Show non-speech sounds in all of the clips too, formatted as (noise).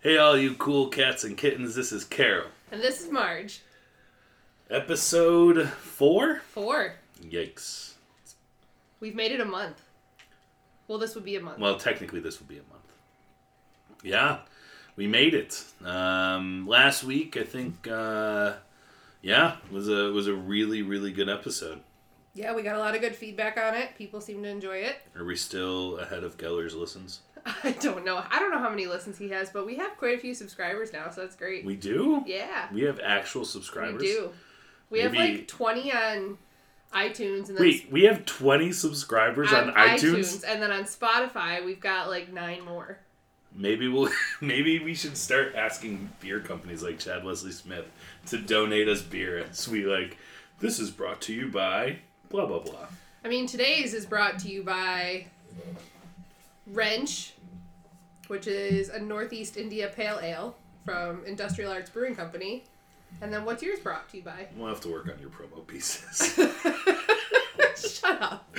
Hey, all you cool cats and kittens, this is Carol. And this is Marge. Episode four? Four. Yikes. We've made it a month. Well, this would be a month. Well, technically, this would be a month. Yeah, we made it. Um, last week, I think, uh, yeah, was a was a really really good episode. yeah, we got a lot of good feedback on it. People seem to enjoy it. Are we still ahead of Geller's listens? (laughs) I don't know. I don't know how many listens he has, but we have quite a few subscribers now, so that's great. We do. yeah, We have actual subscribers. we do. We have like 20 on iTunes and Wait, we have twenty subscribers on, iTunes. and then on Spotify we've got like nine more. Maybe we'll (laughs) maybe we should start asking beer companies like Chad Wesley Smith to donate us beer as we like this is brought to you by blah blah blah. I mean, today's is brought to you by Wrench, which is a Northeast India Pale Ale from Industrial Arts Brewing Company. And then what's yours brought to you by? We'll have to work on your promo pieces. (laughs) (laughs) Shut up.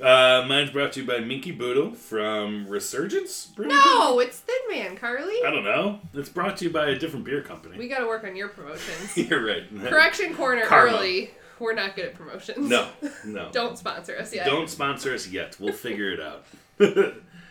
uh, mine's brought to you by Minky Boodle from Resurgence. Brewing No, it's Thin Man, Carly. I don't know. It's brought to you by a different beer company. We gotta work on your promotions. (laughs) You're right. Correction corner Karma. early. We're not good at promotions. No, no. Don't sponsor us yet. Don't sponsor us yet. We'll figure it out.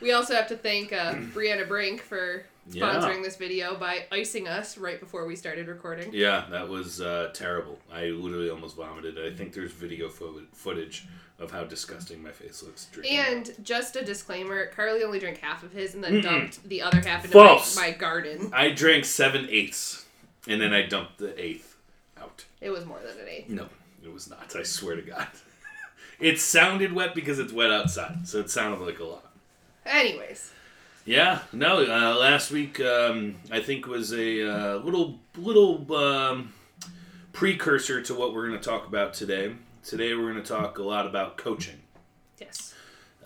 We also have to thank uh, (clears throat) Brianna Brink for Yeah. sponsoring this video by icing us right before we started recording. Yeah, that was uh, terrible. I literally almost vomited. I think there's video fo- footage of how disgusting my face looks. And just a disclaimer, Carly only drank half of his and then Mm-mm. dumped the other half into my, my garden. I drank seven eighths, and then I dumped the eighth out. It was more than an eighth. No, it was not. I swear to God. (laughs) it sounded wet because it's wet outside, so it sounded like a lot. Anyways, Yeah, no. Uh, last week, um, I think was a uh, little little um, precursor to what we're going to talk about today. Today, we're going to talk a lot about coaching. yes.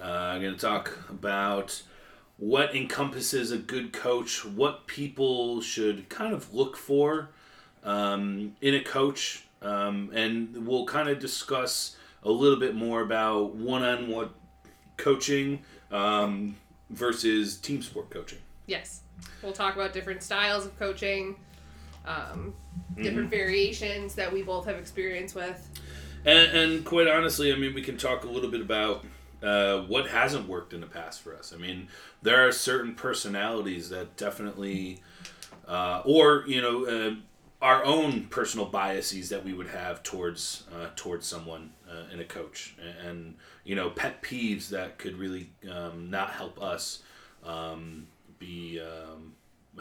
Uh, I'm going to talk about what encompasses a good coach, what people should kind of look for um, in a coach, um, and we'll kind of discuss a little bit more about one-on-one coaching um, versus team sport coaching. Yes. We'll talk about different styles of coaching, um, Mm-hmm. different variations that we both have experience with. And, and quite honestly, I mean, we can talk a little bit about uh, what hasn't worked in the past for us. I mean, there are certain personalities that definitely, uh, or you know, uh, our own personal biases that we would have towards uh, towards someone uh, in a coach, and, and you know, pet peeves that could really um, not help us um, be um,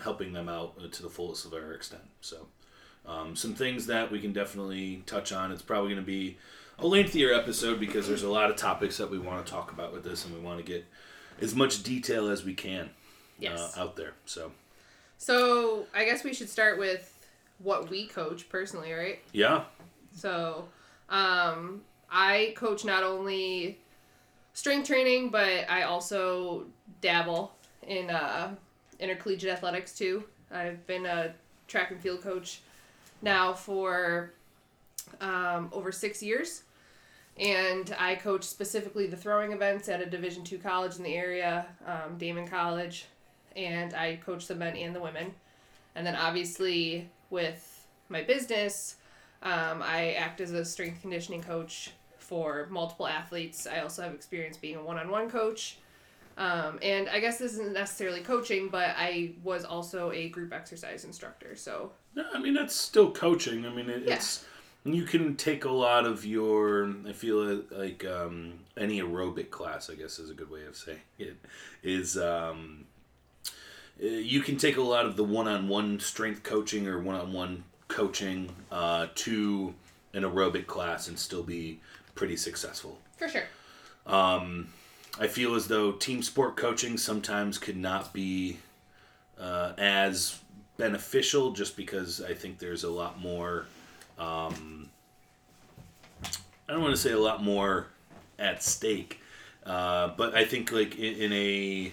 helping them out to the fullest of our extent. So. Um, some things that we can definitely touch on. It's probably going to be a lengthier episode because there's a lot of topics that we want to talk about with this, and we want to get as much detail as we can Yes. uh, out there. So, So I guess we should start with what we coach personally, right? yeah, So, um, I coach not only strength training, but I also dabble in uh, intercollegiate athletics too. I've been a track and field coach now for um, over six years, and I coach specifically the throwing events at a Division two college in the area, um, Daemen College, and I coach the men and the women, and then obviously with my business. Um, I act as a strength conditioning coach for multiple athletes. I also have experience being a one on one coach. Um, and I guess this isn't necessarily coaching, but I was also a group exercise instructor. So, no, I mean that's still coaching. I mean it, Yeah. it's you can take a lot of your. I feel like um, any aerobic class, I guess, is a good way of saying (laughs) it. Is um, uh, you can take a lot of the one-on-one strength coaching or one-on-one coaching uh, to an aerobic class and still be pretty successful. for sure. Um, I feel as though team sport coaching sometimes could not be uh, as beneficial just because I think there's a lot more. Um, I don't want to say a lot more at stake, uh, but I think like in, in a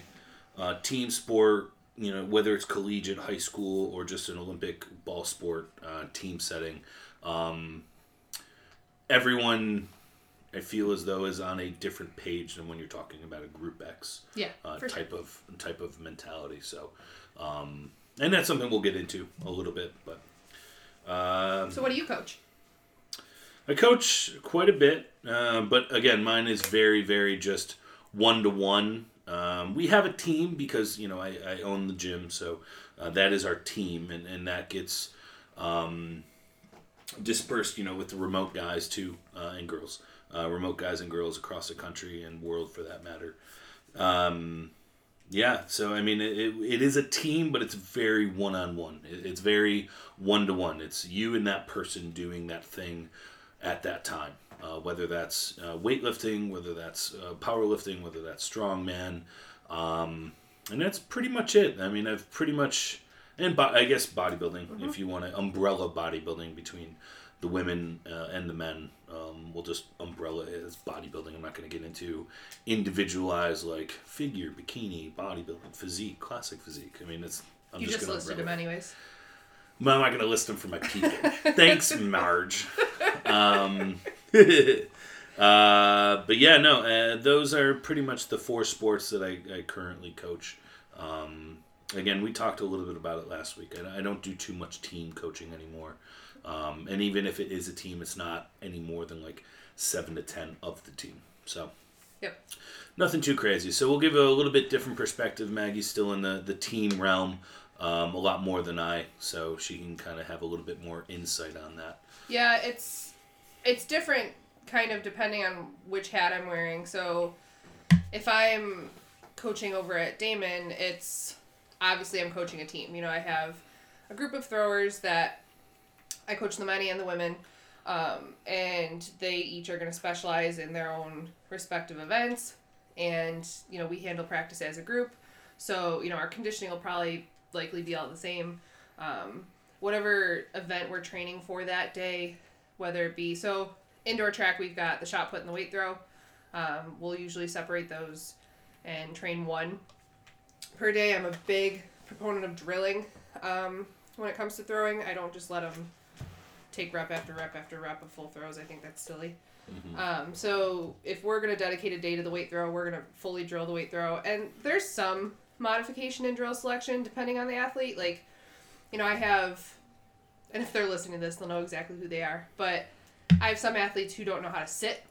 uh, team sport, you know, whether it's collegiate, high school, or just an Olympic ball sport uh, team setting, um, everyone I feel as though is on a different page than when you're talking about a group X Yeah, uh, for sure. type of type of mentality. So, um, and that's something we'll get into a little bit. But um, So what do you coach? I coach quite a bit, uh, but again, mine is very very just one to one. Um, we have a team because you know I, I own the gym, so uh, that is our team, and, and that gets um, dispersed, you know, with the remote guys too uh, and girls, uh, remote guys and girls across the country and world for that matter. Um, yeah, so I mean, it, it, is a team, but it's very one on one. It's very one to one. It's you and that person doing that thing at that time. Uh, whether that's uh, weightlifting, whether that's uh, powerlifting, whether that's strongman, um, and that's pretty much it. I mean, I've pretty much, and bo- I guess bodybuilding, if you want to umbrella bodybuilding between the women uh, and the men. Um, we'll just umbrella it as bodybuilding. I'm not going to get into individualized like figure, bikini, bodybuilding, physique, classic physique. I mean, it's. I'm You just gonna listed them anyways. Well, I'm not going to list them for my people. (laughs) Thanks, Marge. Um, (laughs) uh, but yeah, no, uh, those are pretty much the four sports that I, I currently coach. Um, again, we talked a little bit about it last week. I, I don't do too much team coaching anymore. Um, and even if it is a team, it's not any more than like seven to ten of the team. So Yep. nothing too crazy. So we'll give a little bit different perspective. Maggie's still in the, the team realm um, a lot more than I, so she can kind of have a little bit more insight on that. Yeah, it's it's different kind of depending on which hat I'm wearing. So if I'm coaching over at Daemen, it's obviously I'm coaching a team. You know, I have a group of throwers that I coach the men and the women. Um, and they each are going to specialize in their own respective events and you know we handle practice as a group. So you know our conditioning will probably likely be all the same. Um, whatever event we're training for that day whether it be so indoor track we've got the shot put and the weight throw. Um, we'll usually separate those and train one per day. I'm a big proponent of drilling um, when it comes to throwing. I don't just let them take rep after rep after rep of full throws i think that's silly um, so if we're gonna dedicate a day to the weight throw, we're gonna fully drill the weight throw, and there's some modification in drill selection depending on the athlete. Like, you know, I have, and if they're listening to this, they'll know exactly who they are. But I have some athletes who don't know how to sit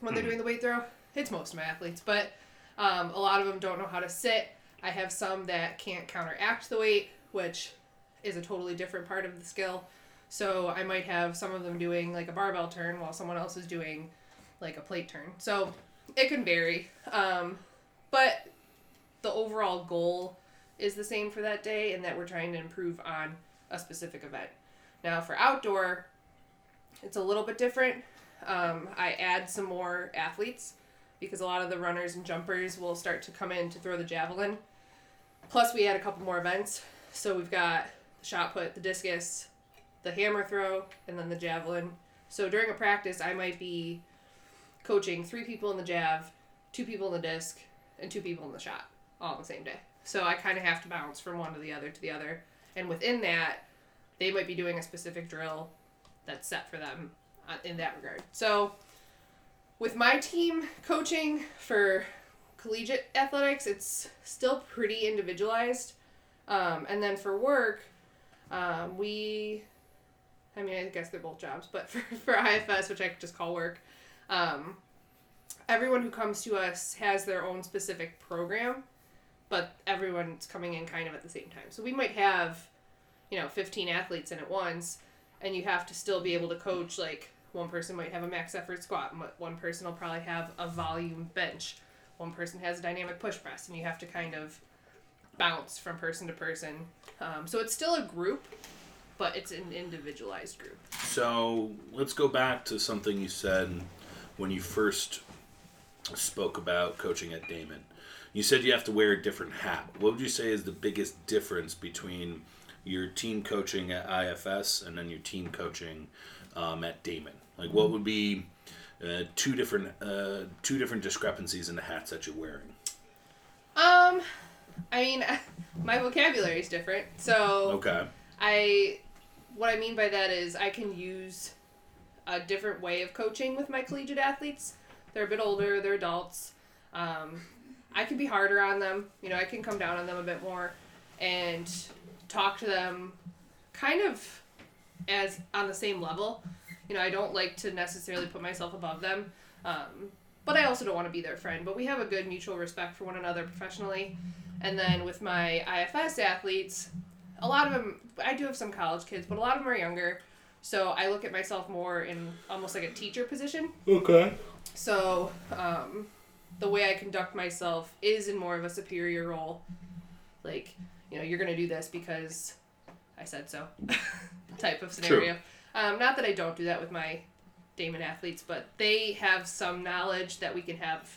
when they're doing the weight throw. It's most of my athletes, but um, a lot of them don't know how to sit. I have some that can't counteract the weight, which is a totally different part of the skill. So I might have some of them doing like a barbell turn while someone else is doing like a plate turn. So it can vary. Um, but the overall goal is the same for that day and that we're trying to improve on a specific event. Now for outdoor, it's a little bit different. Um, I add some more athletes because a lot of the runners and jumpers will start to come in to throw the javelin. Plus, we add a couple more events. So we've got the shot put, the discus, the hammer throw, and then the javelin. So during a practice, I might be coaching three people in the jav, two people in the disc, and two people in the shot all on the same day. So I kind of have to bounce from one to the other to the other. And within that, they might be doing a specific drill that's set for them uh, in that regard. So with my team coaching for collegiate athletics, it's still pretty individualized. Um, and then for work, um, we, I mean, I guess they're both jobs, but (laughs) for, for IFS, which I just call work, um, everyone who comes to us has their own specific program, but everyone's coming in kind of at the same time. So we might have, you know, 15 athletes in at once, and you have to still be able to coach, like, one person might have a max effort squat, one person will probably have a volume bench, one person has a dynamic push press, and you have to kind of bounce from person to person. Um, so it's still a group, but it's an individualized group. So let's go back to something you said when you first spoke about coaching at Daemen. You said you have to wear a different hat. What would you say is the biggest difference between your team coaching at IFS and then your team coaching um, at Daemen? Like, what would be uh, two different uh, two different discrepancies in the hats that you're wearing? Um, I mean, (laughs) my vocabulary is different. So Okay. I, what I mean by that is I can use a different way of coaching with my collegiate athletes. They're a bit older, they're adults. Um, I can be harder on them. You know, I can come down on them a bit more and talk to them kind of as on the same level. You know, I don't like to necessarily put myself above them. Um, but I also don't want to be their friend. But we have a good mutual respect for one another professionally. And then with my IFS athletes, a lot of them, I do have some college kids, but a lot of them are younger. So I look at myself more in almost like a teacher position. Okay. So um, the way I conduct myself is in more of a superior role. Like, you know, you're going to do this because I said so (laughs) type of scenario. Um, not that I don't do that with my Daemen athletes, but they have some knowledge that we can have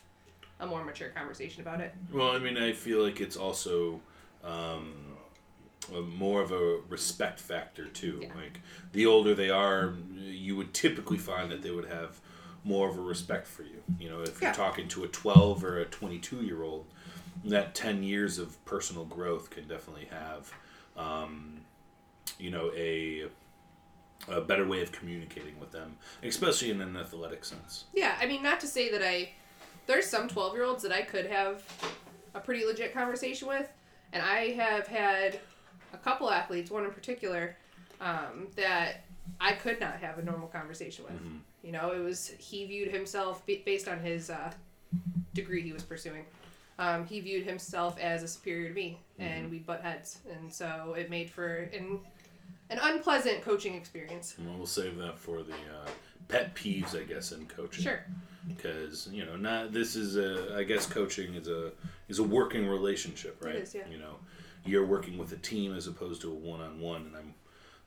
a more mature conversation about it. Well, I mean, I feel like it's also um, a more of a respect factor too. Yeah. Like the older they are, you would typically find that they would have more of a respect for you. You know, if you're talking to a 12 or a 22 year old, that 10 years of personal growth can definitely have, um, you know, a a better way of communicating with them, especially in an athletic sense. Yeah, I mean, not to say that I. There's some 12 year olds that I could have a pretty legit conversation with, and I have had a couple athletes, one in particular, um, that I could not have a normal conversation with. You know, it was he viewed himself based on his uh, degree he was pursuing. Um, he viewed himself as a superior to me, and we butt heads, and so it made for an an unpleasant coaching experience. And we'll save that for the uh, pet peeves, I guess, in coaching. Sure. Because you know, not this is a. I guess coaching is a is a working relationship, right? is, yeah. You know, you're working with a team as opposed to a one on one, and I'm,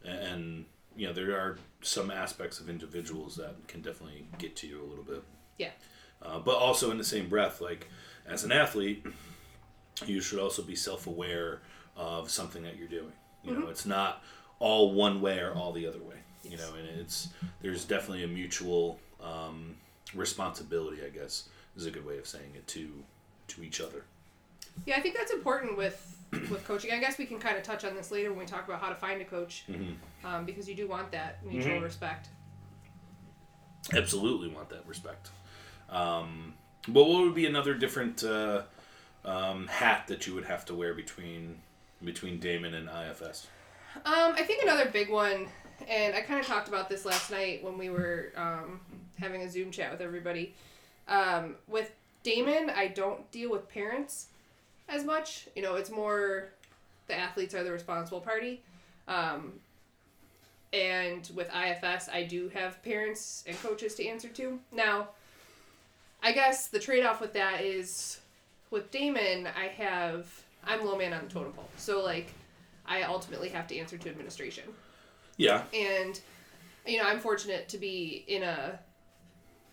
and you know, there are some aspects of individuals that can definitely get to you a little bit. Yeah. Uh, but also in the same breath, like as an athlete, you should also be self aware of something that you're doing. You Mm-hmm. know, it's not all one way or all the other way. You know, and it's there's definitely a mutual um, responsibility. I guess is a good way of saying it to to each other. Yeah, I think that's important with with coaching. I guess we can kind of touch on this later when we talk about how to find a coach, um, because you do want that mutual respect. Absolutely want that respect. Um, but what would be another different uh, um, hat that you would have to wear between between Daemen and IFS? Um, I think another big one, and I kind of talked about this last night when we were um, having a Zoom chat with everybody. Um, with Daemen, I don't deal with parents as much. You know, it's more the athletes are the responsible party. Um, and with IFS, I do have parents and coaches to answer to. Now, I guess the trade off with that is with Daemen, I have, I'm low man on the totem pole. So, like, I ultimately have to answer to administration. Yeah. And, you know, I'm fortunate to be in a,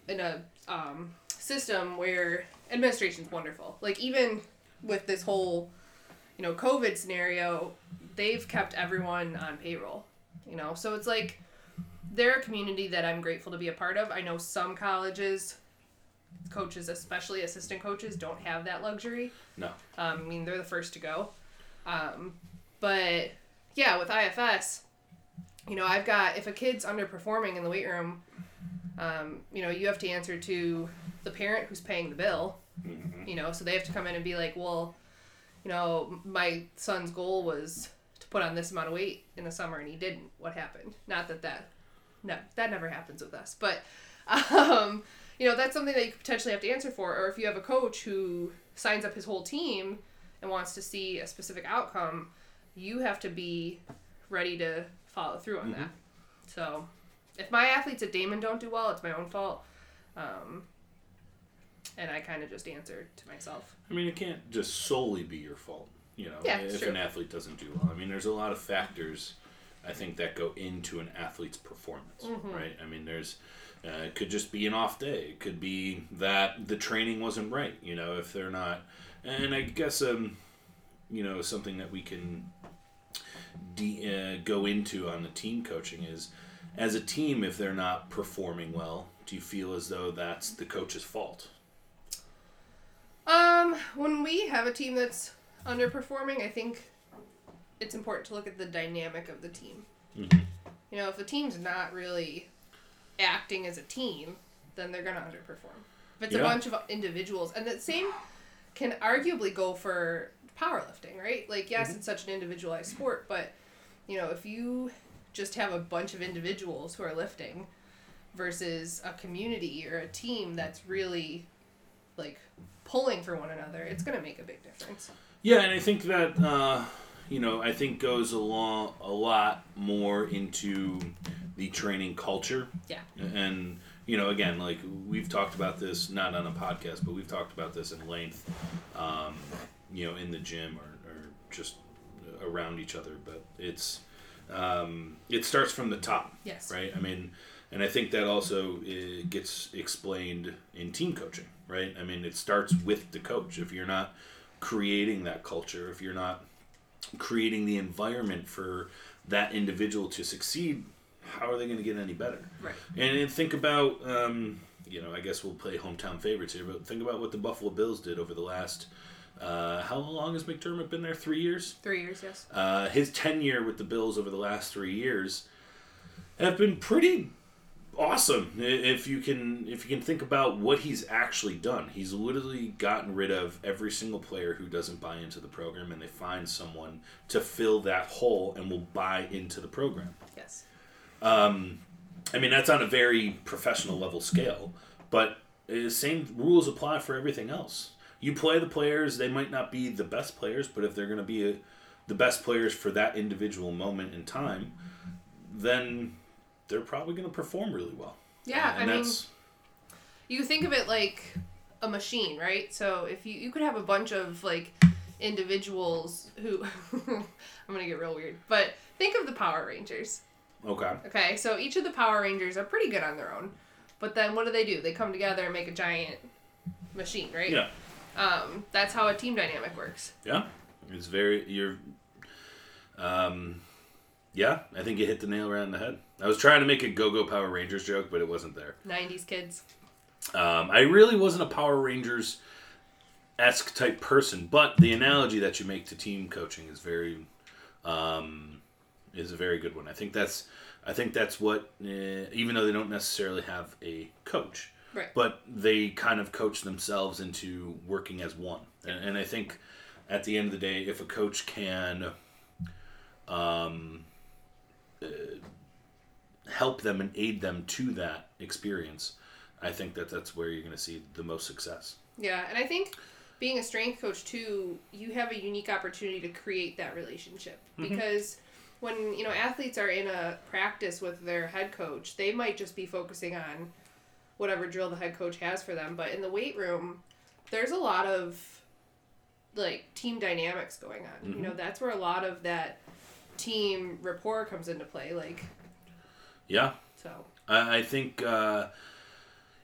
in a um, system where administration's wonderful. Like, even with this whole, you know, COVID scenario, they've kept everyone on payroll. You know, so it's like they're a community that I'm grateful to be a part of. I know some colleges, coaches, especially assistant coaches, don't have that luxury. No. Um, I mean, they're the first to go. Um, but yeah, with IFS, you know, I've got if a kid's underperforming in the weight room, um, you know, you have to answer to the parent who's paying the bill. You know, so they have to come in and be like, well, you know, my son's goal was to put on this amount of weight in the summer and he didn't. What happened? Not that that, no, that never happens with us, but, um, you know, that's something that you could potentially have to answer for. Or if you have a coach who signs up his whole team and wants to see a specific outcome, you have to be ready to follow through on that. So, if my athletes at Daemen don't do well, it's my own fault. Um, and I kind of just answer to myself. I mean, it can't just solely be your fault. You know, Yeah, if true. an athlete doesn't do well. I mean, there's a lot of factors. I think that go into an athlete's performance, Mm-hmm. right? I mean, there's uh, it could just be an off day. It could be that the training wasn't right. You know, if they're not, and I guess um, you know, something that we can de- uh, go into on the team coaching is, as a team, if they're not performing well, do you feel as though that's the coach's fault? Um, when we have a team that's underperforming, I think it's important to look at the dynamic of the team. Mhm. You know, if the team's not really acting as a team, then they're gonna underperform. If it's a bunch of individuals, and the same can arguably go for powerlifting, right? Like, yes, Mm-hmm. it's such an individualized sport, but you know, if you just have a bunch of individuals who are lifting versus a community or a team that's really like pulling for one another, it's gonna make a big difference. Yeah, and I think that uh, you know, I think goes along a lot more into the training culture. Yeah. And you know, again, like we've talked about this not on a podcast, but we've talked about this in length, um, you know, in the gym or, or just around each other. But it's um, it starts from the top, Yes. right? I mean, and I think that also uh, gets explained in team coaching, right? I mean, it starts with the coach. If you're not creating that culture, if you're not creating the environment for that individual to succeed, how are they going to get any better? Right. And then think about, um, you know, I guess we'll play hometown favorites here, but think about what the Buffalo Bills did over the last. Uh, how long has McDermott been there? Three years. Three years, yes. Uh, his tenure with the Bills over the last three years have been pretty awesome. If you can, if you can think about what he's actually done, he's literally gotten rid of every single player who doesn't buy into the program, and they find someone to fill that hole and will buy into the program. Yes. Um, I mean, that's on a very professional level scale, but the same rules apply for everything else. You play the players; they might not be the best players, but if they're going to be a, the best players for that individual moment in time, then they're probably going to perform really well. Yeah, and I mean, that's you think of it like a machine, right? So if you you could have a bunch of like individuals who (laughs) I'm gonna get real weird, but think of the Power Rangers. okay. Okay, so each of the Power Rangers are pretty good on their own, but then what do they do? They come together and make a giant machine, right? Yeah, Um, that's how a team dynamic works. yeah. It's very you're. Um, yeah, I think you hit the nail right on the head. I was trying to make a Go-Go Power Rangers joke, but it wasn't there. '90s kids. Um, I really wasn't a Power Rangers esque type person, but the analogy that you make to team coaching is very um, is a very good one. I think that's I think that's what uh, even though they don't necessarily have a coach, Right. but they kind of coach themselves into working as one. And, and I think at the end of the day, if a coach can um, uh, help them and aid them to that experience, I think that that's where you're going to see the most success. Yeah, and I think being a strength coach too, you have a unique opportunity to create that relationship because when you know athletes are in a practice with their head coach, they might just be focusing on whatever drill the head coach has for them, but in the weight room, there's a lot of like team dynamics going on. You know, that's where a lot of that team rapport comes into play like Yeah, so. I, I think uh,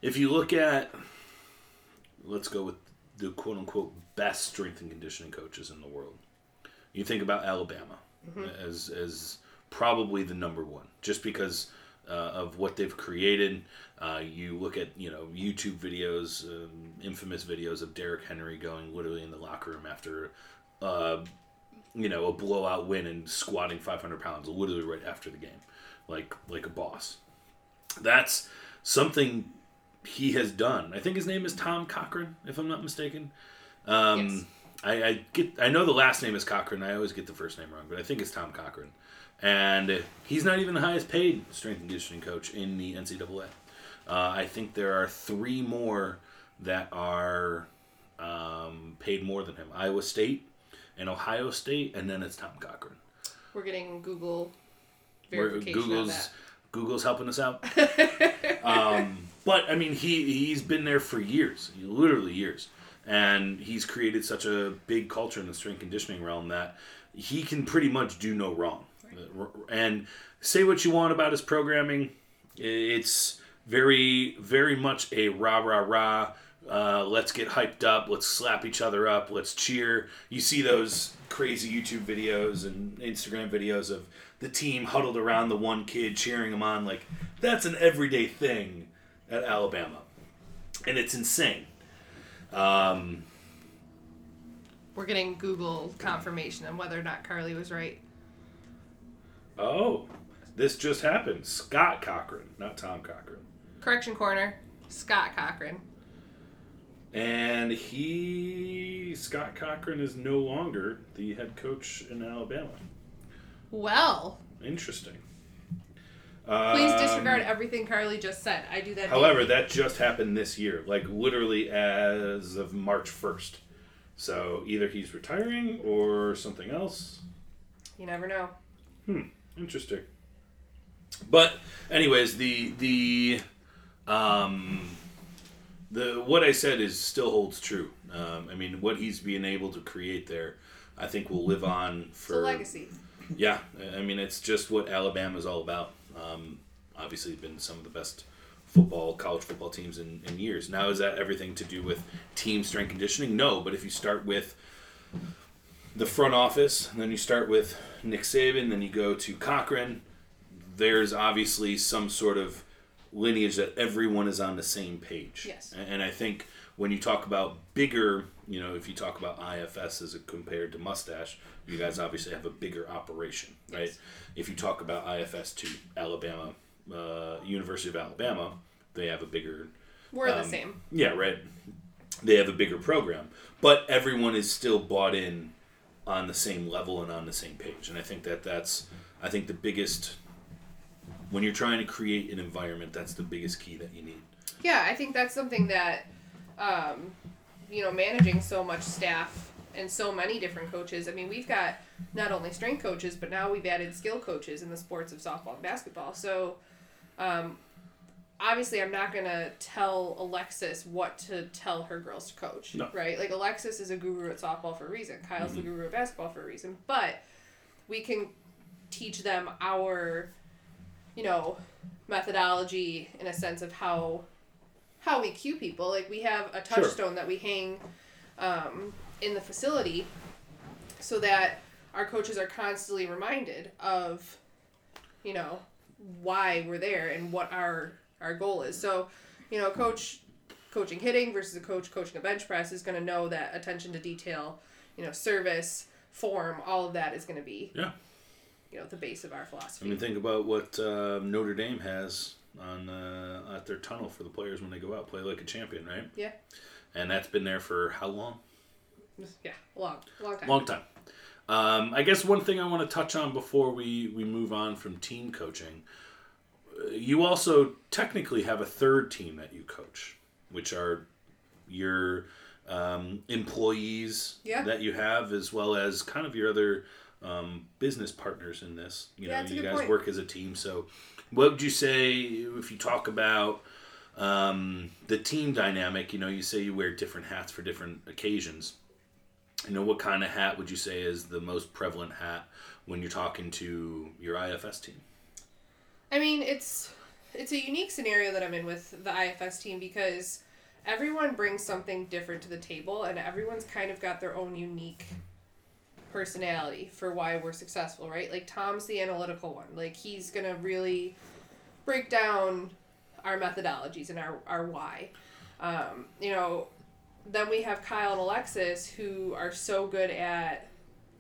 if you look at, let's go with the quote unquote best strength and conditioning coaches in the world. You think about Alabama as as probably the number one, just because uh, of what they've created. Uh, you look at you know YouTube videos, um, infamous videos of Derrick Henry going literally in the locker room after. Uh, you know, a blowout win and squatting 500 pounds literally right after the game, like like a boss that's something he has done. I think his name is Tom Cochran, if I'm not mistaken. Um, Yes. I, I get I know the last name is Cochran. I always get the first name wrong, but I think it's Tom Cochran. And he's not even the highest paid strength and conditioning coach in the NCAA. Uh, I think there are three more that are um, paid more than him: Iowa State and Ohio State, and then it's Tom Cochran. We're getting Google verification of Google's. Google's helping us out. (laughs) um, but I mean, he he's been there for years, literally years, and he's created such a big culture in the strength conditioning realm that he can pretty much do no wrong. And say what you want about his programming, it's very very much a rah rah rah. Uh, let's get hyped up. Let's slap each other up. Let's cheer. You see those crazy YouTube videos and Instagram videos of the team huddled around the one kid cheering him on. Like that's an everyday thing at Alabama, and it's insane. Um, We're getting Google confirmation on whether or not Carly was right. oh, this just happened. Scott Cochran, not Tom Cochran. Correction corner, Scott Cochran. And he, Scott Cochran, is no longer the head coach in Alabama. Well, Interesting. please Um, disregard everything Carly just said. I do that. However, daily. that just happened this year, like literally as of March 1st. So either he's retiring or something else. you never know. Hmm. Interesting. But anyways, the the um the what I said is still holds true. Um, I mean, what he's being able to create there, I think will live on for legacy. yeah. I mean, it's just what Alabama's all about. Um, obviously, been some of the best football, college football teams in, in years. Now, is that everything to do with team strength conditioning? No, but if you start with the front office, and then you start with Nick Saban, then you go to Cochran, there's obviously some sort of lineage that everyone is on the same page. Yes. And, I think when you talk about bigger, you know, if you talk about IFS as compared to Mustache, you guys obviously have a bigger operation, right? Yes. If you talk about IFS to Alabama, uh, University of Alabama, they have a bigger We're the Um, same. yeah, right. They have a bigger program, but everyone is still bought in on the same level and on the same page. And I think that that's, I think the biggest, when you're trying to create an environment, that's the biggest key that you need. Yeah, I think that's something that, um, you know, managing so much staff and so many different coaches. I mean, we've got not only strength coaches, but now we've added skill coaches in the sports of softball and basketball. So, um, obviously, I'm not gonna tell Alexis what to tell her girls to coach, No. right? Like Alexis is a guru at softball for a reason. Kyle's the guru at basketball for a reason. But we can teach them our, you know, methodology in a sense of how how we cue people. Like we have a Sure. touchstone that we hang um, in the facility, so that our coaches are constantly reminded of, you know, why we're there and what our our goal is. So, you know, a coach coaching hitting versus a coach coaching a bench press is going to know that attention to detail, you know, service, form, all of that is going to be, Yeah. You know, the base of our philosophy. I mean, think about what uh, Notre Dame has on uh, at their tunnel for the players when they go out, play like a champion, right? Yeah. And that's been there for how long? yeah, long, long time. Long time. Um, I guess one thing I want to touch on before we, we move on from team coaching, uh, you also technically have a third team that you coach, which are your um, employees Yeah. that you have, as well as kind of your other um, business partners in this. You Yeah, know, you guys point. work as a team. So, what would you say if you talk about um, the team dynamic? You know, you say you wear different hats for different occasions you know what kind of hat would you say is the most prevalent hat when you're talking to your ifs team I mean, it's it's a unique scenario that I'm in with the IFS team because everyone brings something different to the table, and everyone's kind of got their own unique personality for why we're successful, right? Like Tom's the analytical one. Like he's gonna really break down our methodologies and our our why. Um, you know, then we have Kyle and Alexis who are so good at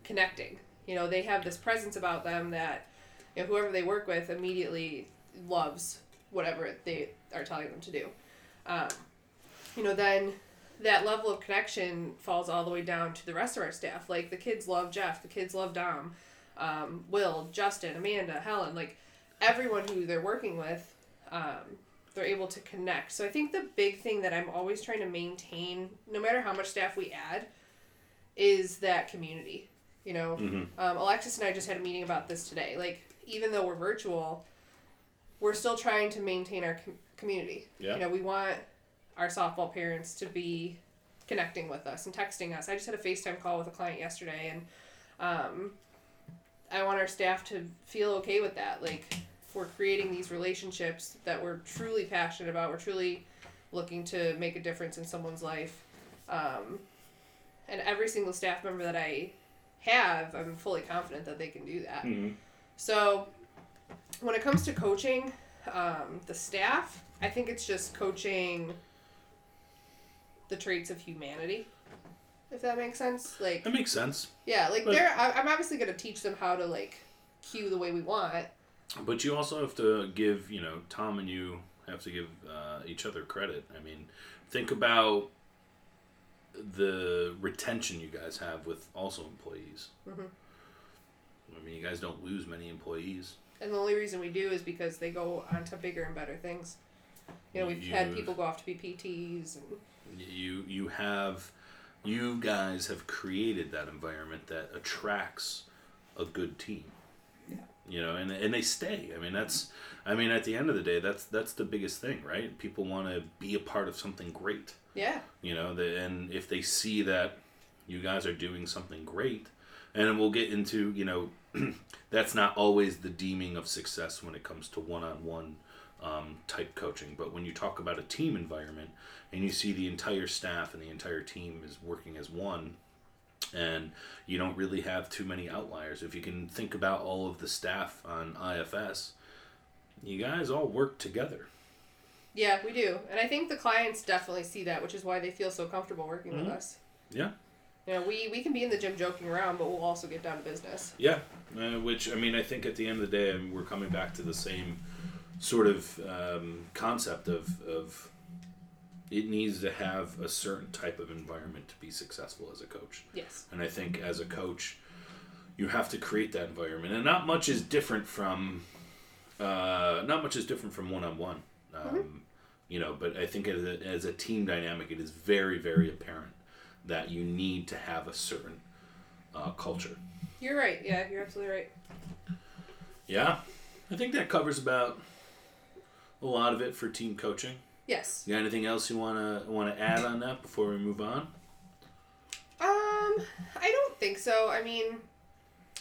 connecting. You know, they have this presence about them that you know, whoever they work with immediately loves whatever they are telling them to do. Um, you know, then that level of connection falls all the way down to the rest of our staff. Like the kids love Jeff, the kids love Dom, um, Will, Justin, Amanda, Helen. Like everyone who they're working with, um, they're able to connect. So I think the big thing that I'm always trying to maintain, no matter how much staff we add, is that community. You know, um, Alexis and I just had a meeting about this today. Like, even though we're virtual, we're still trying to maintain our com- community. Yeah. You know, we want our softball parents to be connecting with us and texting us. I just had a FaceTime call with a client yesterday, and um, I want our staff to feel okay with that. Like, we're creating these relationships that we're truly passionate about. We're truly looking to make a difference in someone's life. Um, and every single staff member that I have, I'm fully confident that they can do that. So, when it comes to coaching, um, the staff, I think it's just coaching the traits of humanity, if that makes sense. Like, that makes sense yeah, like But- they're. I, I'm obviously gonna teach them how to like cue the way we want, but you also have to give you know Tom and you have to give uh, each other credit. I mean, think about the retention you guys have with also employees. Mhm. I mean, you guys don't lose many employees. And the only reason we do is because they go on to bigger and better things. You know, we've had people go off to be PTs and You you have you guys have created that environment that attracts a good team. Yeah. You know, and and they stay. I mean, that's I mean, at the end of the day, that's that's the biggest thing, right? People want to be a part of something great. yeah, You know, the, and if they see that you guys are doing something great, and we'll get into, you know, (clears throat) that's not always the deeming of success when it comes to one-on-one um, type coaching. But when you talk about a team environment and you see the entire staff and the entire team is working as one, and you don't really have too many outliers. If you can think about all of the staff on IFS, you guys all work together. yeah, we do. And I think the clients definitely see that, which is why they feel so comfortable working Mhm. with us. Yeah. You know, we, we can be in the gym joking around, but we'll also get down to business. Yeah, uh, which I mean, I think at the end of the day, I mean, we're coming back to the same sort of um, concept of of it needs to have a certain type of environment to be successful as a coach. Yes. And I think as a coach, you have to create that environment, and not much is different from uh, not much is different from one on one. You know, but I think as a, as a team dynamic, it is very very apparent that you need to have a certain uh, culture. You're right. Yeah, you're absolutely right. Yeah, I think that covers about a lot of it for team coaching. Yes. You got anything else you wanna wanna add on that before we move on? Um, I don't think so. I mean,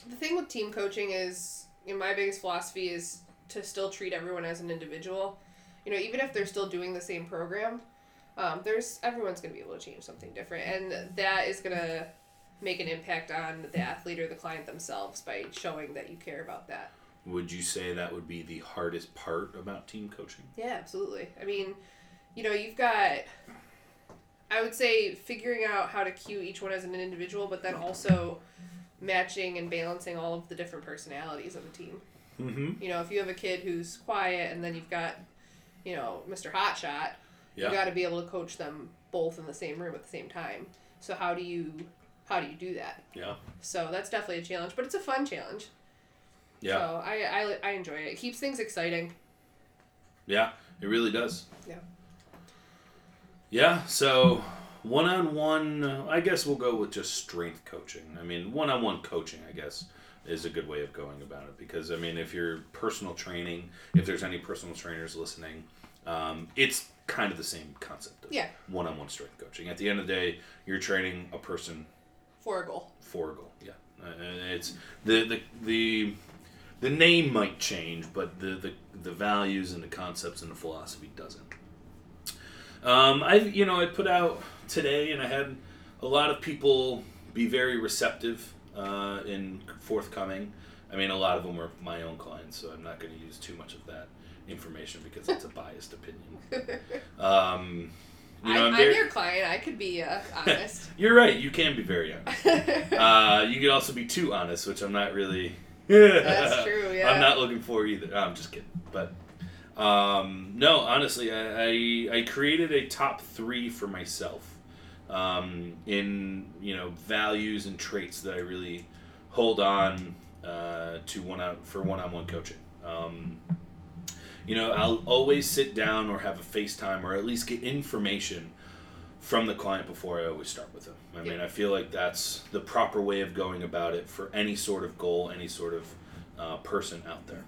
the thing with team coaching is, you know, my biggest philosophy is to still treat everyone as an individual. You know, even if they're still doing the same program, um, there's everyone's gonna be able to change something different, and that is gonna make an impact on the athlete or the client themselves by showing that you care about that. Would you say that would be the hardest part about team coaching? Yeah, absolutely. I mean, you know, you've got, I would say, figuring out how to cue each one as an individual, but then also matching and balancing all of the different personalities of a team. Mm-hmm. You know, if you have a kid who's quiet and then you've got, you know, Mr. Hotshot, Yeah. you got to be able to coach them both in the same room at the same time. So how do you, how do you do that? Yeah. So that's definitely a challenge, but it's a fun challenge. Yeah. So I, I, I enjoy it. It keeps things exciting. Yeah. It really does. Yeah. Yeah. So one on one, I guess we'll go with just strength coaching. I mean, one on one coaching, I guess, is a good way of going about it because I mean, if you're personal training, if there's any personal trainers listening, um, it's kind of the same concept. Of Yeah. One on one strength coaching. At the end of the day, you're training a person For a goal. for a goal. Yeah, Uh, and it's the the the the name might change, but the the the values and the concepts and the philosophy doesn't. Um, I you know I put out today, and I had a lot of people be very receptive uh, in forthcoming. I mean, a lot of them were my own clients, so I'm not going to use too much of that information because it's a biased opinion. (laughs) Um, you know, I, I'm I'm, very- your client. I could be uh, honest. (laughs) You're right. You can be very honest. (laughs) Uh, you can also be too honest, which I'm not really. That's (laughs) true, yeah. I'm not looking for either. I'm just kidding. But um, no, honestly, I, I I created a top three for myself um, in you know values and traits that I really hold on uh, to one on for one-on-one coaching. Um, you know, I'll always sit down or have a FaceTime or at least get information from the client before I always start with them. I mean, I feel like that's the proper way of going about it for any sort of goal, any sort of uh, person out there.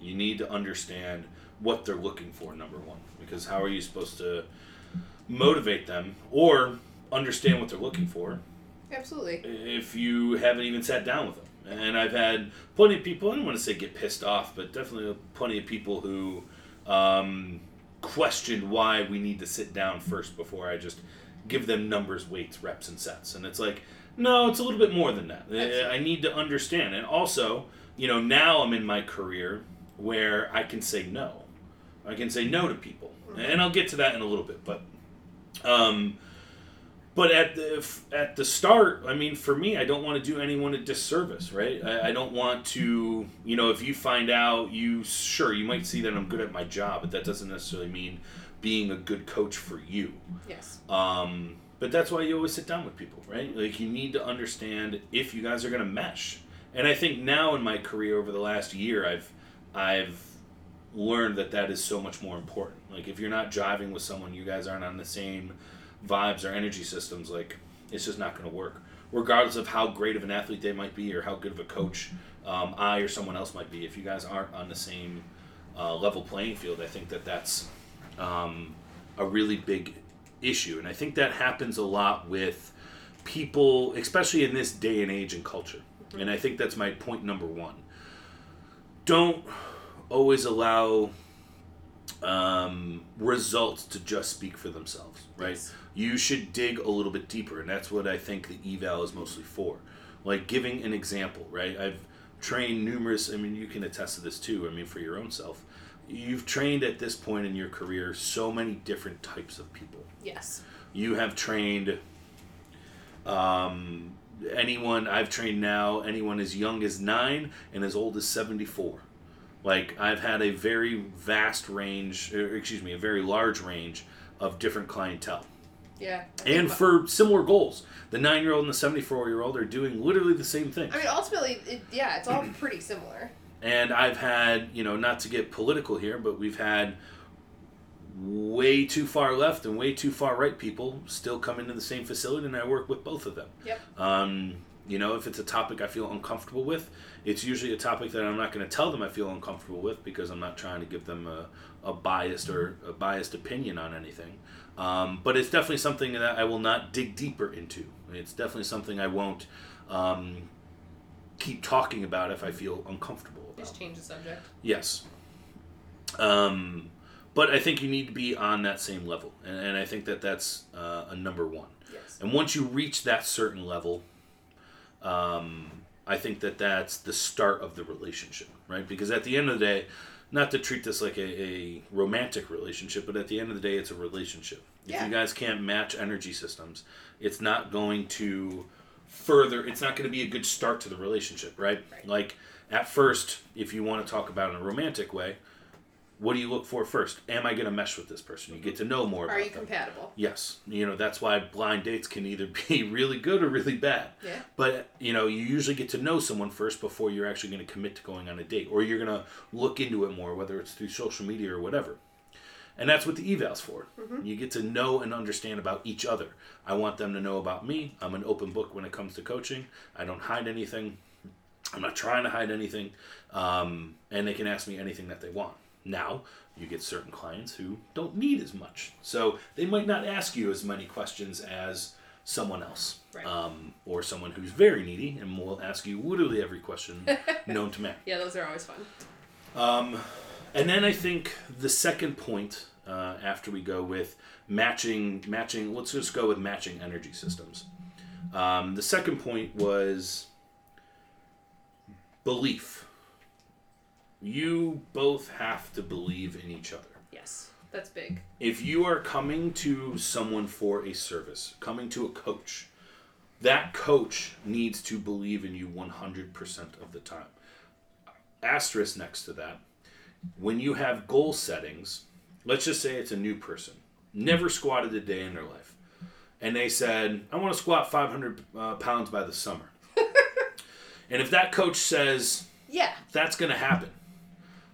You need to understand what they're looking for, number one, because how are you supposed to motivate them or understand what they're looking for Absolutely. if you haven't even sat down with them. And I've had plenty of people, I don't want to say get pissed off, but definitely plenty of people who um, questioned why we need to sit down first before I just give them numbers, weights, reps, and sets. And it's like, no, it's a little bit more than that. Absolutely. I need to understand. And also, you know, now I'm in my career where I can say no. I can say no to people. And I'll get to that in a little bit. But um, but at the f- at the start, I mean, for me, I don't want to do anyone a disservice, right? I, I don't want to, you know, if you find out, you sure you might see that I'm good at my job, but that doesn't necessarily mean being a good coach for you. Yes. Um, but that's why you always sit down with people, right? Like you need to understand if you guys are going to mesh. And I think now in my career over the last year, I've I've learned that that is so much more important. Like if you're not driving with someone, you guys aren't on the same vibes or energy systems. Like it's just not going to work, regardless of how great of an athlete they might be or how good of a coach um, I or someone else might be. If you guys aren't on the same uh, level playing field, I think that that's um, a really big issue. And I think that happens a lot with people, especially in this day and age and culture. And I think that's my point number one. Don't always allow um, results to just speak for themselves, right? Yes. You should dig a little bit deeper, and that's what I think the eval is mostly for. Like giving an example, right? I've trained numerous, I mean, you can attest to this too, I mean, for your own self. You've trained at this point in your career so many different types of people. Yes. You have trained um, anyone I've trained now, anyone as young as nine and as old as 74. Like, I've had a very vast range, or excuse me, a very large range of different clientele. Yeah. And for similar goals. The nine year old and the 74 year old are doing literally the same thing. I mean, ultimately, it, yeah, it's all pretty similar. And I've had, you know, not to get political here, but we've had way too far left and way too far right people still come into the same facility, and I work with both of them. Yep. Um, you know, if it's a topic I feel uncomfortable with, it's usually a topic that I'm not going to tell them I feel uncomfortable with because I'm not trying to give them a, a biased or a biased opinion on anything. Um, but it's definitely something that I will not dig deeper into. It's definitely something I won't um, keep talking about if I feel uncomfortable. Just change the subject. Yes. Um, but I think you need to be on that same level, and, and I think that that's uh, a number one. Yes. And once you reach that certain level, um, I think that that's the start of the relationship, right? Because at the end of the day, not to treat this like a, a romantic relationship, but at the end of the day, it's a relationship. If Yeah. you guys can't match energy systems, it's not going to further, it's not going to be a good start to the relationship, right? Right. Like, at first, if you want to talk about it in a romantic way, what do you look for first? Am I going to mesh with this person? You get to know more about Are you them. compatible? Yes, you know that's why blind dates can either (laughs) be really good or really bad. Yeah. But you know, you usually get to know someone first before you're actually going to commit to going on a date, or you're going to look into it more, whether it's through social media or whatever. And that's what the eval's for. Mm-hmm. You get to know and understand about each other. I want them to know about me. I'm an open book when it comes to coaching. I don't hide anything. I'm not trying to hide anything. Um, and they can ask me anything that they want. Now, you get certain clients who don't need as much. So they might not ask you as many questions as someone else. Right. Um, or someone who's very needy and will ask you literally every question (laughs) known to man. Yeah, those are always fun. Um, and then I think the second point uh, after we go with matching, matching. Let's just go with matching energy systems. Um, the second point was belief. You both have to believe in each other. Yes, that's big. If you are coming to someone for a service, coming to a coach, that coach needs to believe in you 100% of the time. Asterisk next to that, when you have goal settings, let's just say it's a new person, never squatted a day in their life, and they said, I want to squat 500 uh, pounds by the summer. And if that coach says, Yeah. that's going to happen.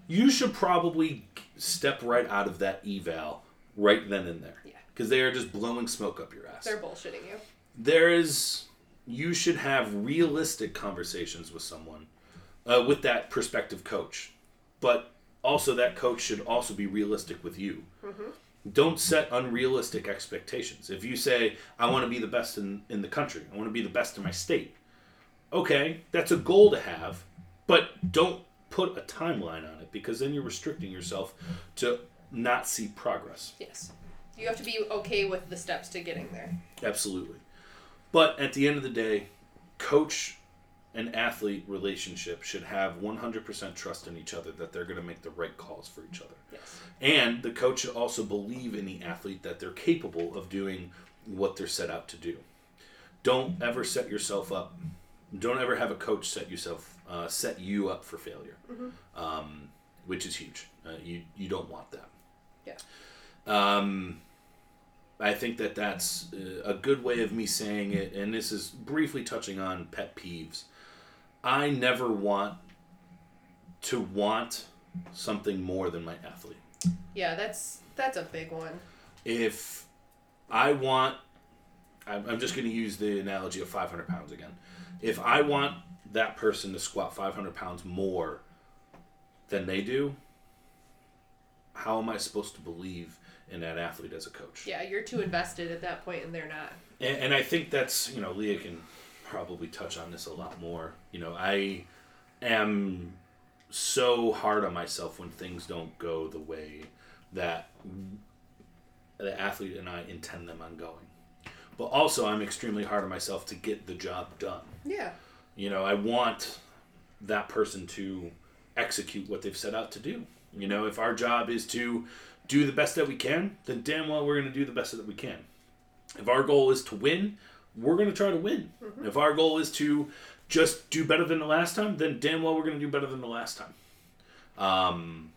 You should probably step right out of that eval right then and there. Yeah. Because they are just blowing smoke up your ass. They're bullshitting you. there is, you should have realistic conversations with someone, uh, with that prospective coach. But also, that coach should also be realistic with you. Don't set unrealistic expectations. If you say, I want to be the best in, in the country, I want to be the best in my state, okay, that's a goal to have, but don't put a timeline on it because then you're restricting yourself to not see progress. Yes. You have to be okay with the steps to getting there. Absolutely. But at the end of the day, coach and athlete relationship should have 100% trust in each other that they're going to make the right calls for each other. Yes. And the coach should also believe in the athlete that they're capable of doing what they're set out to do. Don't ever set yourself up. Don't ever have a coach set yourself uh, set you up for failure, um, which is huge. Uh, you you don't want that. Yeah. Um, I think that that's uh, a good way of me saying it, and this is briefly touching on pet peeves. I never want to want something more than my athlete. Yeah, that's that's a big one. If I want, I'm I'm just going to use the analogy of 500 pounds again. If I want that person to squat 500 pounds more than they do, how am I supposed to believe in that athlete as a coach? Yeah, you're too invested at that point, and they're not. And, and I think that's, you know, Leah can probably touch on this a lot more. You know, I am so hard on myself when things don't go the way that the athlete and I intend them on going. But also, I'm extremely hard on myself to get the job done. Yeah. You know, I want that person to execute what they've set out to do. You know, if our job is to do the best that we can, then damn well we're going to do the best that we can. If our goal is to win, we're going to try to win. If our goal is to just do better than the last time, then damn well we're going to do better than the last time. Um,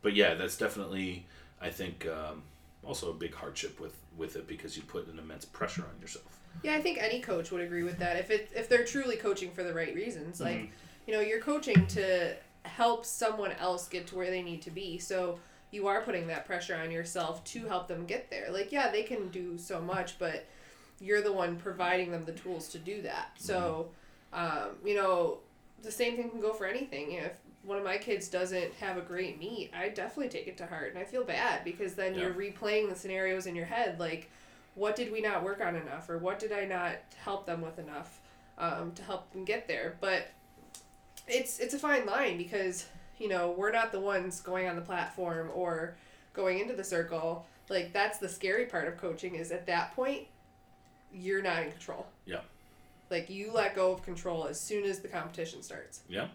but yeah, that's definitely, I think, um, also a big hardship with with it because you put an immense pressure on yourself. Yeah, I think any coach would agree with that if it if they're truly coaching for the right reasons. Like, Mm-hmm. you know, you're coaching to help someone else get to where they need to be. So you are putting that pressure on yourself to help them get there. Like, yeah, they can do so much, but you're the one providing them the tools to do that. So, Mm-hmm. um, you know, the same thing can go for anything. You know, if one of my kids doesn't have a great meet, I definitely take it to heart and I feel bad because then Yeah. you're replaying the scenarios in your head like what did we not work on enough or what did I not help them with enough um, to help them get there but it's it's a fine line because you know we're not the ones going on the platform or going into the circle like that's the scary part of coaching is at that point you're not in control Yeah. like you let go of control as soon as the competition starts Yeah.